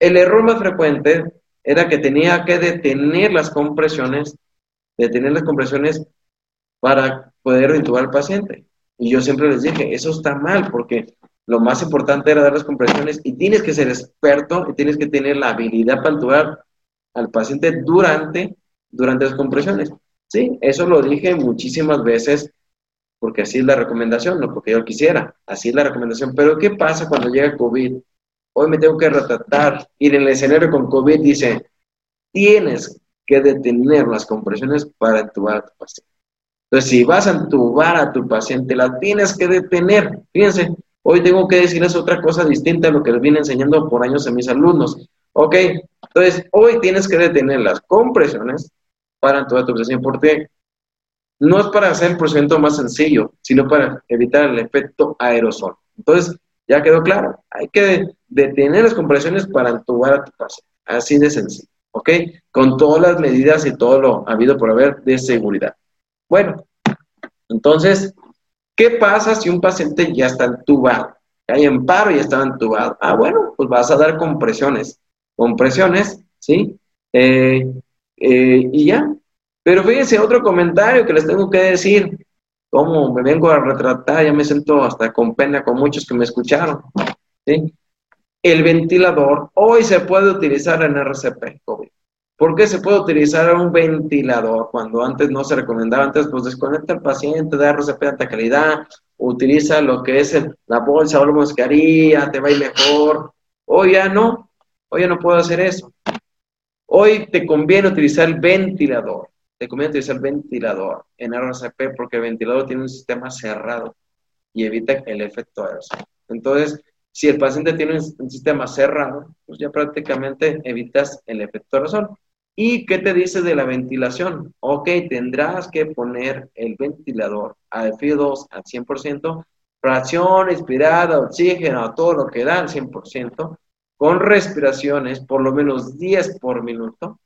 el error más frecuente era que tenía que detener las compresiones, detener las compresiones para poder intubar al paciente. Y yo siempre les dije, eso está mal porque lo más importante era dar las compresiones y tienes que ser experto y tienes que tener la habilidad para intubar al paciente durante, durante las compresiones. Sí, eso lo dije muchísimas veces porque así es la recomendación, no porque yo quisiera, así es la recomendación. Pero ¿qué pasa cuando llega COVID? hoy me tengo que retratar. Y en el escenario con COVID dice, tienes que detener las compresiones para entubar a tu paciente. Entonces, si vas a entubar a tu paciente, la tienes que detener. Fíjense, hoy tengo que decirles otra cosa distinta a lo que les viene enseñando por años a mis alumnos. Ok, entonces hoy tienes que detener las compresiones para entubar a tu paciente, porque no es para hacer el procedimiento más sencillo, sino para evitar el efecto aerosol. Entonces, ya quedó claro, hay que detener las compresiones para entubar a tu paciente. Así de sencillo, ¿ok? Con todas las medidas y todo lo habido por haber de seguridad. Bueno, entonces, ¿qué pasa si un paciente ya está entubado? Hay en paro y estaba entubado. Ah, bueno, pues vas a dar compresiones. Compresiones, ¿sí? Eh, eh, y ya. Pero fíjense, otro comentario que les tengo que decir cómo me vengo a retratar, ya me siento hasta con pena con muchos que me escucharon. ¿sí? El ventilador hoy se puede utilizar en RCP COVID. ¿Por qué se puede utilizar un ventilador cuando antes no se recomendaba? Antes, pues desconecta al paciente de RCP de alta calidad, utiliza lo que es la bolsa o la mascarilla, te va a ir mejor. Hoy ya no, hoy ya no puedo hacer eso. Hoy te conviene utilizar el ventilador te conviene utilizar el ventilador en RCP porque el ventilador tiene un sistema cerrado y evita el efecto aerosol. Entonces, si el paciente tiene un sistema cerrado, pues ya prácticamente evitas el efecto aerosol. ¿Y qué te dice de la ventilación? Ok, tendrás que poner el ventilador al FIO2 al 100%, fracción inspirada, oxígeno, todo lo que da al 100%, con respiraciones por lo menos 10 por minuto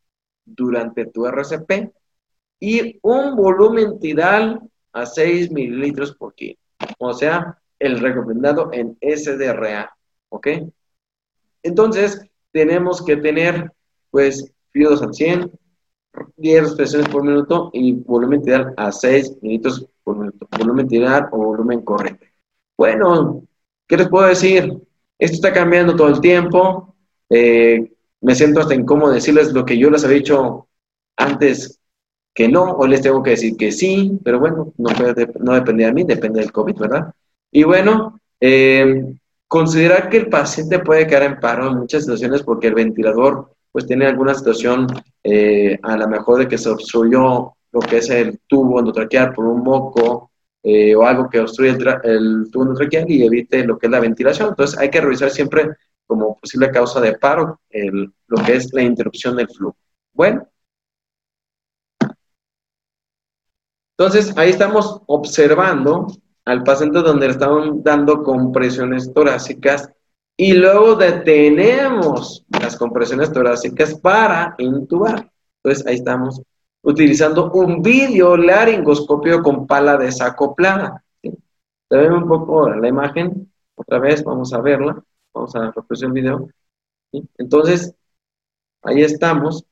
durante tu RCP y un volumen tidal a 6 mililitros por kilo. O sea, el recomendado en SDRA. ¿Ok? Entonces, tenemos que tener, pues, fluidos al 100, 10 respiraciones por minuto y volumen tidal a 6 mililitros por minuto. Volumen tidal o volumen corriente. Bueno, ¿qué les puedo decir? Esto está cambiando todo el tiempo. Eh, me siento hasta incómodo decirles lo que yo les había dicho antes que no, o les tengo que decir que sí, pero bueno, no, no depende de mí, depende del COVID, ¿verdad? Y bueno, eh, considerar que el paciente puede quedar en paro en muchas situaciones porque el ventilador pues tiene alguna situación eh, a lo mejor de que se obstruyó lo que es el tubo endotraqueal por un moco eh, o algo que obstruye el, el, tubo endotraqueal y evite lo que es la ventilación. Entonces hay que revisar siempre como posible causa de paro lo que es la interrupción del flujo. Bueno. Entonces ahí estamos observando al paciente donde le estaban dando compresiones torácicas y luego detenemos las compresiones torácicas para intubar. Entonces ahí estamos utilizando un video laringoscopio con pala desacoplada. ¿sí? ¿Se ven un poco la imagen? Otra vez, vamos a verla. Vamos a reproducir el video. Entonces, ahí estamos.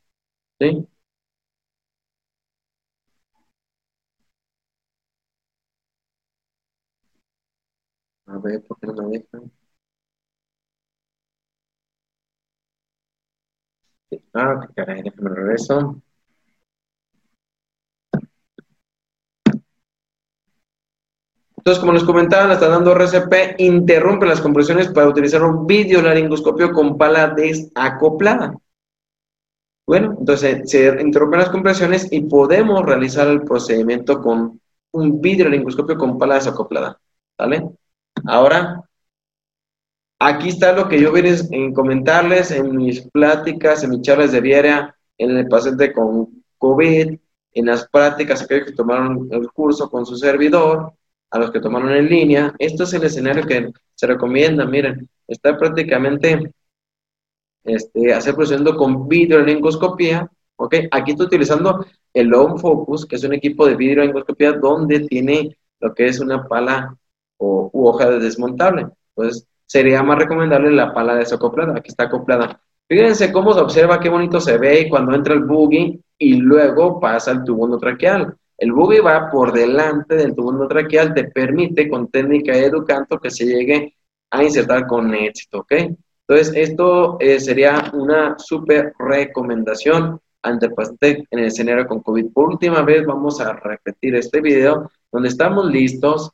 A ver, ¿por qué no me dejan? Ah, qué caray, déjame regreso. Entonces, como les comentaba, está dando RCP, interrumpe las compresiones para utilizar un videolaringoscopio con pala desacoplada. Bueno, entonces se interrumpen las compresiones y podemos realizar el procedimiento con un videolaringoscopio con pala desacoplada. ¿Vale? Ahora, aquí está lo que yo vine a comentarles en mis pláticas, en mis charlas de diaria, en el paciente con COVID, en las prácticas, aquellos que tomaron el curso con su servidor, a los que tomaron en línea. Esto es el escenario que se recomienda. Miren, está prácticamente este, hacer procediendo con videolencoscopía. ¿ok? Aquí estoy utilizando el Long Focus, que es un equipo de videolencoscopía donde tiene lo que es una pala o u hoja de desmontable. Entonces, sería más recomendable la pala desacoplada. Aquí está acoplada. Fíjense cómo se observa, qué bonito se ve cuando entra el boogie y luego pasa el tubo traqueal. El boogie va por delante del tubo traqueal, te permite con técnica de educanto que se llegue a insertar con éxito, ¿ok? Entonces, esto eh, sería una súper recomendación ante el en el escenario con COVID. Por última vez, vamos a repetir este video donde estamos listos,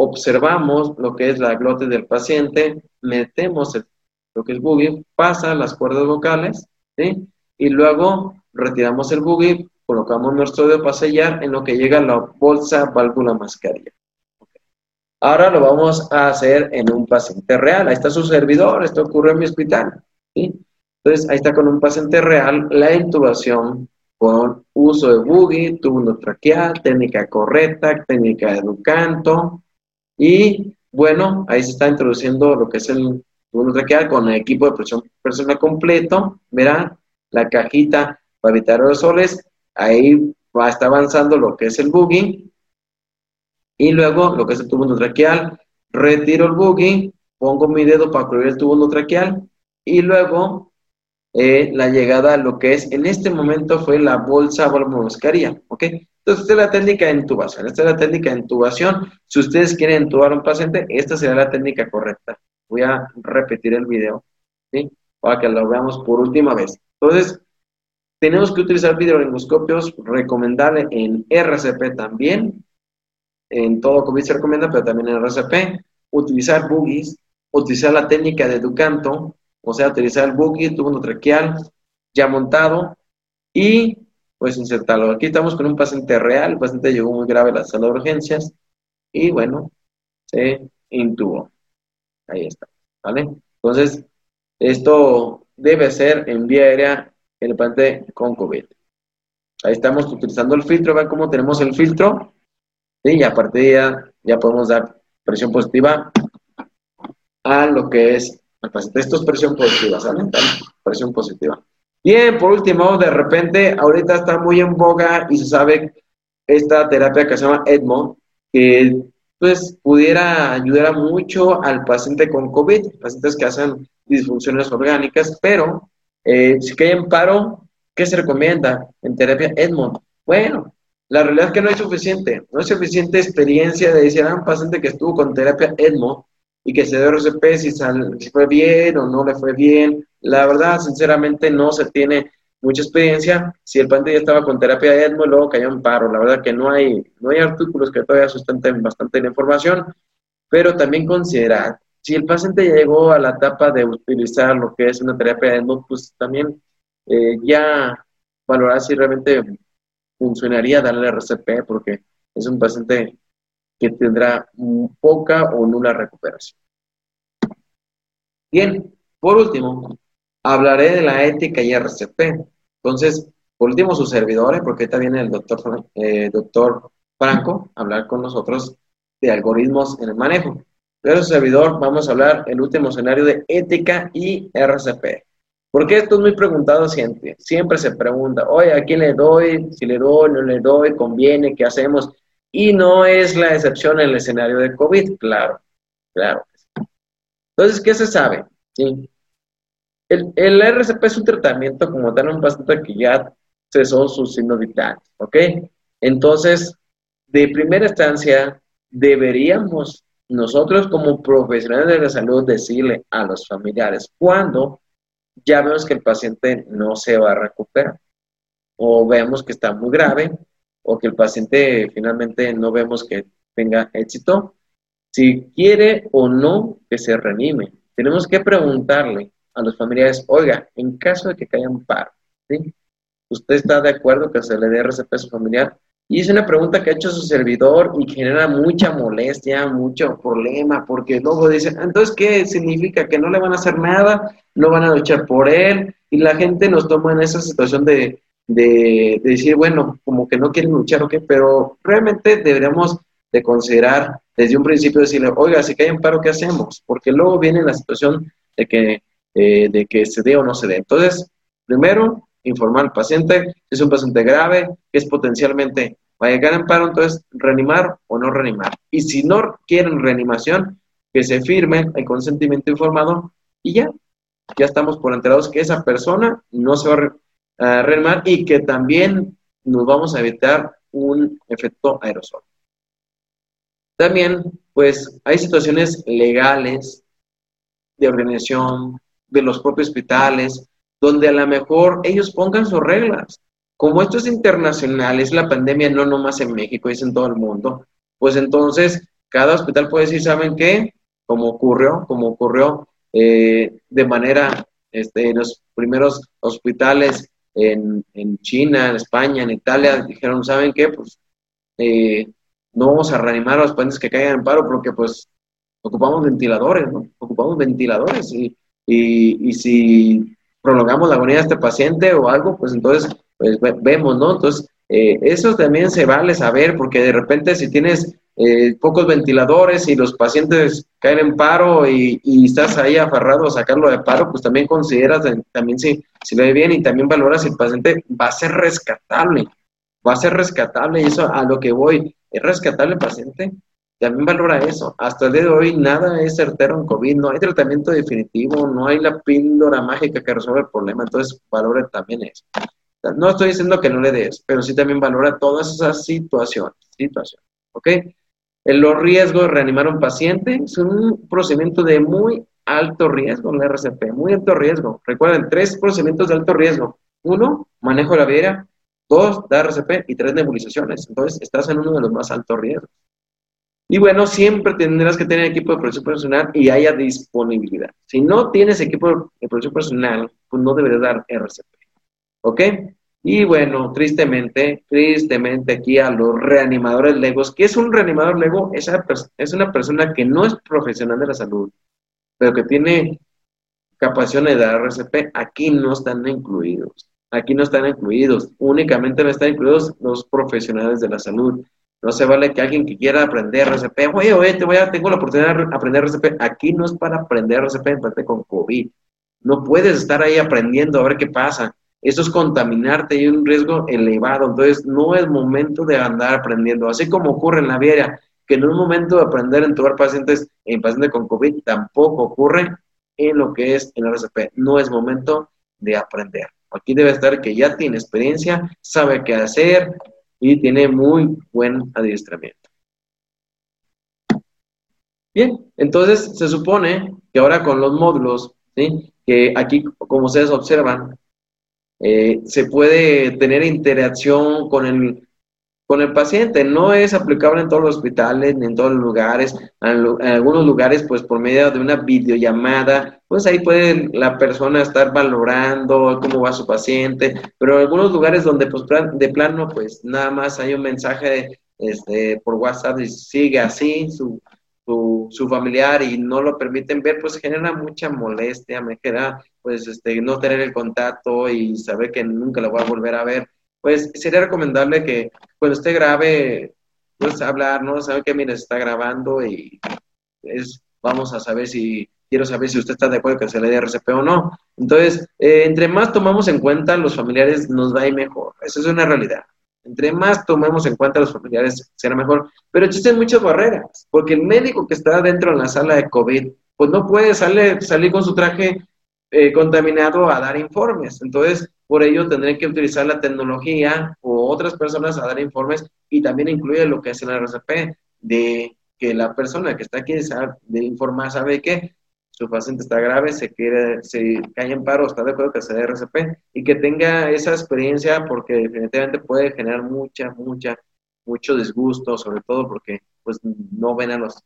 observamos lo que es la glote del paciente, metemos lo que es boogie, pasa las cuerdas vocales, ¿sí? Y luego retiramos el boogie, colocamos nuestro dedo para sellar en lo que llega la bolsa válvula mascarilla. Ahora lo vamos a hacer en un paciente real. Ahí está su servidor, esto ocurre en mi hospital. ¿sí? Entonces, ahí está con un paciente real la intubación con uso de boogie, tubo traqueal, técnica correcta, técnica de educanto, y bueno, ahí se está introduciendo lo que es el tubo traqueal con el equipo de presión personal completo. Verán la cajita para evitar aerosoles. Ahí va, está avanzando lo que es el boogie. Y luego lo que es el tubo traqueal. Retiro el boogie, pongo mi dedo para cubrir el tubo traqueal. Y luego eh, la llegada a lo que es, en este momento fue la bolsa mascarilla, ¿ok? Entonces, esta es la técnica de intubación. Esta es la técnica de intubación. Si ustedes quieren intubar a un paciente, esta será la técnica correcta. Voy a repetir el video, ¿sí? Para que lo veamos por última vez. Entonces, tenemos que utilizar videolingoscopios, recomendable en RCP también. En todo COVID se recomienda, pero también en RCP. Utilizar boogies, utilizar la técnica de Educanto, o sea, utilizar el boogie, tubo traqueal ya montado y pues insertarlo. Aquí estamos con un paciente real, el paciente llegó muy grave a la sala de urgencias y bueno, se intubó. Ahí está, ¿vale? Entonces, esto debe ser en vía aérea el paciente con COVID. Ahí estamos utilizando el filtro, vean cómo tenemos el filtro, y a partir de ya, ya podemos dar presión positiva a lo que es. Esto es presión positiva, ¿sale? Presión positiva. Bien, por último, de repente, ahorita está muy en boga y se sabe esta terapia que se llama EDMO, que pues pudiera ayudar mucho al paciente con COVID, pacientes que hacen disfunciones orgánicas, pero eh, si cae en paro, ¿qué se recomienda en terapia EDMO? Bueno, la realidad es que no es suficiente, no es suficiente experiencia de decir a un paciente que estuvo con terapia EDMO y que se dio RCP si, si fue bien o no le fue bien, la verdad, sinceramente, no se tiene mucha experiencia. Si el paciente ya estaba con terapia de ESMO, luego cayó en paro. La verdad que no hay, no hay artículos que todavía sustenten bastante la información. pero también considerar, si el paciente llegó a la etapa de utilizar lo que es una terapia de ECMO, pues también eh, ya valorar si realmente funcionaría darle RCP, porque es un paciente que tendrá poca o nula recuperación. Bien, por último, hablaré de la ética y RCP. Entonces, por último, sus servidores, porque ahorita viene el doctor, eh, doctor Franco a hablar con nosotros de algoritmos en el manejo. Pero su servidor, vamos a hablar el último escenario de ética y RCP. Porque esto es muy preguntado siempre. Siempre se pregunta, oye, ¿a quién le doy? Si le doy, no le doy, conviene, ¿qué hacemos? Y no es la excepción en el escenario de COVID, claro, claro. Entonces, ¿qué se sabe? El, el, RCP es un tratamiento como tal un paciente que ya cesó sus signos vitales, ¿ok? Entonces, de primera instancia, deberíamos nosotros como profesionales de la salud decirle a los familiares cuando ya vemos que el paciente no se va a recuperar o vemos que está muy grave o que el paciente finalmente no vemos que tenga éxito, si quiere o no que se reanime. Tenemos que preguntarle a los familiares, oiga, en caso de que caiga un paro, ¿usted está de acuerdo que se le dé RCP a su familiar? Y es una pregunta que ha hecho su servidor y genera mucha molestia, mucho problema, porque luego dicen, entonces, ¿qué significa? Que no le van a hacer nada, no van a luchar por él, y la gente nos toma en esa situación de, de, decir, bueno, como que no quieren luchar o qué, pero realmente deberíamos de considerar desde un principio decirle, oiga, si cae en paro, ¿qué hacemos? Porque luego viene la situación de que, eh, de que se dé o no se dé. Entonces, primero, informar al paciente, es un paciente grave, que es potencialmente va a llegar en paro, entonces reanimar o no reanimar. Y si no quieren reanimación, que se firme el consentimiento informado y ya, ya estamos por enterados que esa persona no se va a reanimar y que también nos vamos a evitar un efecto aerosol. También, pues, hay situaciones legales de organización de los propios hospitales, donde a lo mejor ellos pongan sus reglas. Como esto es internacional, es la pandemia no nomás en México, es en todo el mundo, pues entonces cada hospital puede decir, ¿saben qué? Como ocurrió, como ocurrió eh, de manera, este, en los primeros hospitales en, China, en España, en Italia, dijeron, ¿saben qué? Pues eh, no vamos a reanimar a los pacientes que caigan en paro porque pues ocupamos ventiladores, ¿no? Ocupamos ventiladores y, y, y si prolongamos la agonía de este paciente o algo, pues entonces pues vemos, ¿no? Entonces, eh, eso también se vale saber, porque de repente si tienes eh, pocos ventiladores y los pacientes caen en paro y, estás ahí aferrado a sacarlo de paro, pues también consideras, también si, si le ve bien y también valoras si el paciente va a ser rescatable, va a ser rescatable y eso a lo que voy, ¿es rescatable el paciente? también valora eso. Hasta el día de hoy nada es certero en COVID, no hay tratamiento definitivo, no hay la píldora mágica que resuelve el problema, entonces valora también eso. No estoy diciendo que no le des, pero sí también valora todas esas situaciones. situaciones ¿Ok? En los riesgos de reanimar a un paciente es un procedimiento de muy alto riesgo, la RCP, muy alto riesgo. Recuerden, tres procedimientos de alto riesgo. Uno, manejo de la vidriera. Dos, dar RCP. Y tres, nebulizaciones. Entonces, estás en uno de los más altos riesgos. Y bueno, siempre tendrás que tener equipo de protección personal y haya disponibilidad. Si no tienes equipo de protección personal, pues no deberías dar RCP. ¿Ok? Y bueno, tristemente, tristemente aquí a los reanimadores legos, ¿qué es un reanimador lego? Esa es una persona que no es profesional de la salud, pero que tiene capacidad de dar RCP, aquí no están incluidos. Aquí no están incluidos, únicamente no están incluidos los profesionales de la salud. No se vale que alguien que quiera aprender RCP, oye, oye, te voy a, tengo la oportunidad de aprender RCP. Aquí no es para aprender RCP, parte con COVID. No puedes estar ahí aprendiendo a ver qué pasa. Eso es contaminarte y un riesgo elevado. Entonces, no es momento de andar aprendiendo. Así como ocurre en la vida, que no es momento de aprender en tubar pacientes en pacientes con COVID, tampoco ocurre en lo que es el RCP. No es momento de aprender. Aquí debe estar que ya tiene experiencia, sabe qué hacer, y tiene muy buen adiestramiento. Bien, entonces se supone que ahora con los módulos, que aquí, como ustedes observan, eh, se puede tener interacción con el, con el paciente. No es aplicable en todos los hospitales ni en todos los lugares. En, algunos lugares, pues por medio de una videollamada, pues ahí puede la persona estar valorando cómo va su paciente. Pero en algunos lugares donde pues de plano, pues nada más hay un mensaje este, por WhatsApp y sigue así su, su, familiar y no lo permiten ver, pues genera mucha molestia, me queda pues este, no tener el contacto y saber que nunca lo voy a volver a ver pues sería recomendable que cuando usted grabe, pues hablar, ¿no? Sabe que, mire, se está grabando y es, vamos a saber si, quiero saber si usted está de acuerdo que se le dé RCP o no. Entonces, eh, entre más tomamos en cuenta los familiares, nos va a ir mejor. Eso es una realidad. Entre más tomemos en cuenta los familiares, será mejor. Pero existen muchas barreras, porque el médico que está dentro de la sala de COVID, pues no puede salir, salir con su traje eh, contaminado a dar informes. Entonces, por ello, tendré que utilizar la tecnología o otras personas a dar informes y también incluye lo que es el RCP, de que la persona que está aquí de informar sabe que su paciente está grave, se quiere, se cae en paro, está de acuerdo que sea RCP y que tenga esa experiencia porque definitivamente puede generar mucha, mucha, mucho disgusto, sobre todo porque pues no ven a los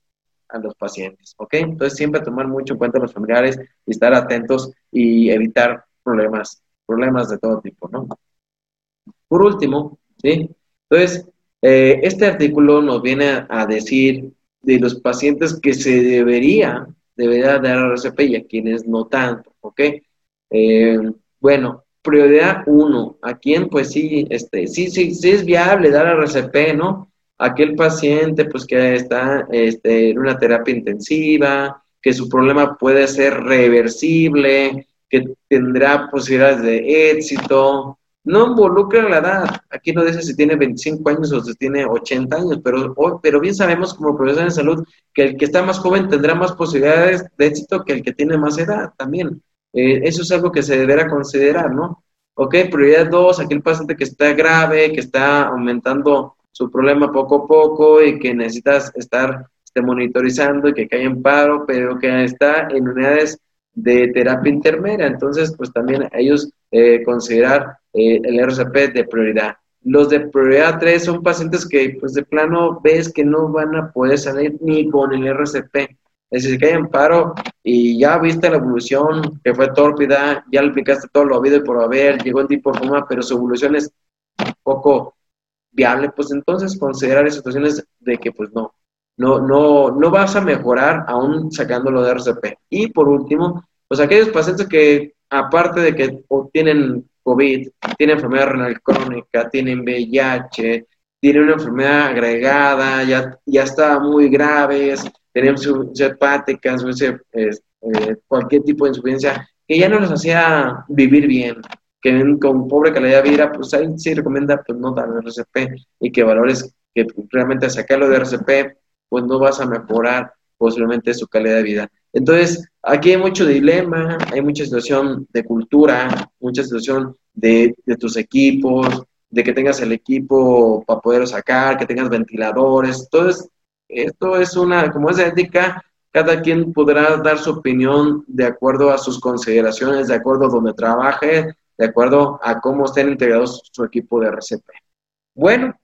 a los pacientes, ¿ok? Entonces siempre tomar mucho en cuenta a los familiares y estar atentos y evitar problemas problemas de todo tipo, ¿no? Por último, ¿sí? Entonces, eh, este artículo nos viene a, decir de los pacientes que se debería, debería dar RCP y a quienes no tanto, ¿ok? Eh, bueno, prioridad uno, ¿a quién? Pues sí, este, sí, sí, sí es viable dar RCP, ¿no? Aquel paciente, pues que está este, en una terapia intensiva, que su problema puede ser reversible, que tendrá posibilidades de éxito. No involucra la edad. Aquí no dice si tiene 25 años o si tiene 80 años, pero, pero bien sabemos como profesionales de salud que el que está más joven tendrá más posibilidades de éxito que el que tiene más edad también. Eh, eso es algo que se deberá considerar, ¿no? Ok, prioridad dos, aquel paciente que está grave, que está aumentando su problema poco a poco y que necesitas estar este, monitorizando y que cae en paro, pero que está en unidades de terapia intermedia. Entonces, pues también ellos eh, considerar eh, el RCP de prioridad. Los de prioridad 3 son pacientes que, pues de plano, ves que no van a poder salir ni con el RCP. Es decir, que hay paro y ya viste la evolución, que fue tórpida, ya le aplicaste todo lo habido y por haber, llegó en tipo forma, pero su evolución es poco viable, pues entonces considerar situaciones de que, pues no, no, no, no vas a mejorar aún sacándolo de RCP. Y por último, pues aquellos pacientes que, aparte de que tienen COVID, tienen enfermedad renal crónica, tienen VIH, tienen una enfermedad agregada, ya, ya está muy graves, tienen hepáticas, eh, cualquier tipo de insuficiencia, que ya no les hacía vivir bien, que con pobre calidad de vida, pues ahí sí recomienda pues no dar RCP y que valores que realmente sacarlo de RCP pues no vas a mejorar posiblemente su calidad de vida. Entonces, aquí hay mucho dilema, hay mucha situación de cultura, mucha situación de, tus equipos, de que tengas el equipo para poder sacar, que tengas ventiladores. Entonces, esto es una, como es ética, cada quien podrá dar su opinión de acuerdo a sus consideraciones, de acuerdo a donde trabaje, de acuerdo a cómo estén integrados su equipo de RCP. Bueno,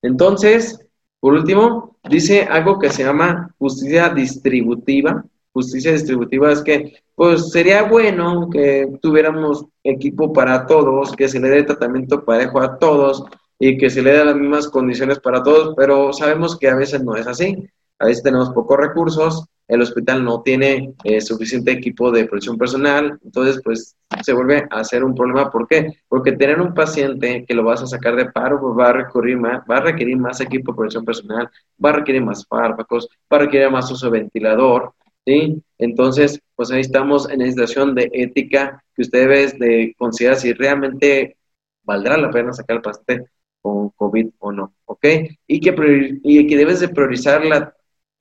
entonces, por último, dice algo que se llama justicia distributiva. Justicia distributiva es que, pues sería bueno que tuviéramos equipo para todos, que se le dé tratamiento parejo a todos y que se le dé las mismas condiciones para todos, pero sabemos que a veces no es así. A veces tenemos pocos recursos el hospital no tiene eh, suficiente equipo de protección personal, entonces pues se vuelve a ser un problema. ¿Por qué? Porque tener un paciente que lo vas a sacar de paro pues, va a requerir más, va a requerir más equipo de protección personal, va a requerir más fármacos, va a requerir más uso de ventilador, ¿sí? Entonces, pues ahí estamos en la situación de ética que usted debe de considerar si realmente valdrá la pena sacar al paciente con COVID o no, ¿ok? Y que, y que debes de priorizar la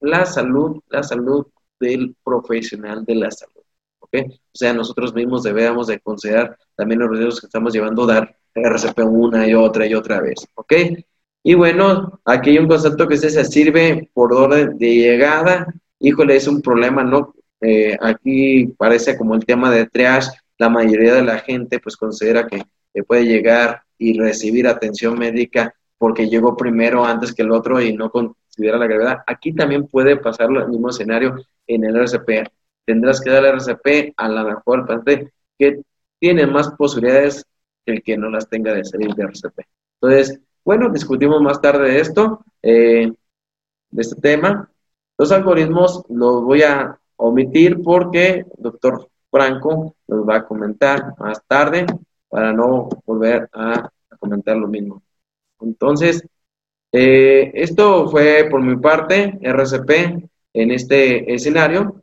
la salud, la salud del profesional de la salud. ¿ok? O sea, nosotros mismos debemos de considerar también los riesgos que estamos llevando dar RCP una y otra y otra vez. ¿ok? Y bueno, aquí hay un concepto que se sirve por orden de llegada. Híjole, es un problema, ¿no? Eh, aquí parece como el tema de triage. La mayoría de la gente pues considera que puede llegar y recibir atención médica porque llegó primero antes que el otro y no considera la gravedad. Aquí también puede pasar el mismo escenario en el RCP. Tendrás que dar el RCP a la mejor paciente que tiene más posibilidades que el que no las tenga de salir de RCP. Entonces, bueno, discutimos más tarde de esto, eh, de este tema. Los algoritmos los voy a omitir porque doctor Franco los va a comentar más tarde para no volver a, comentar lo mismo. Entonces, eh, esto fue por mi parte, RCP, en este escenario.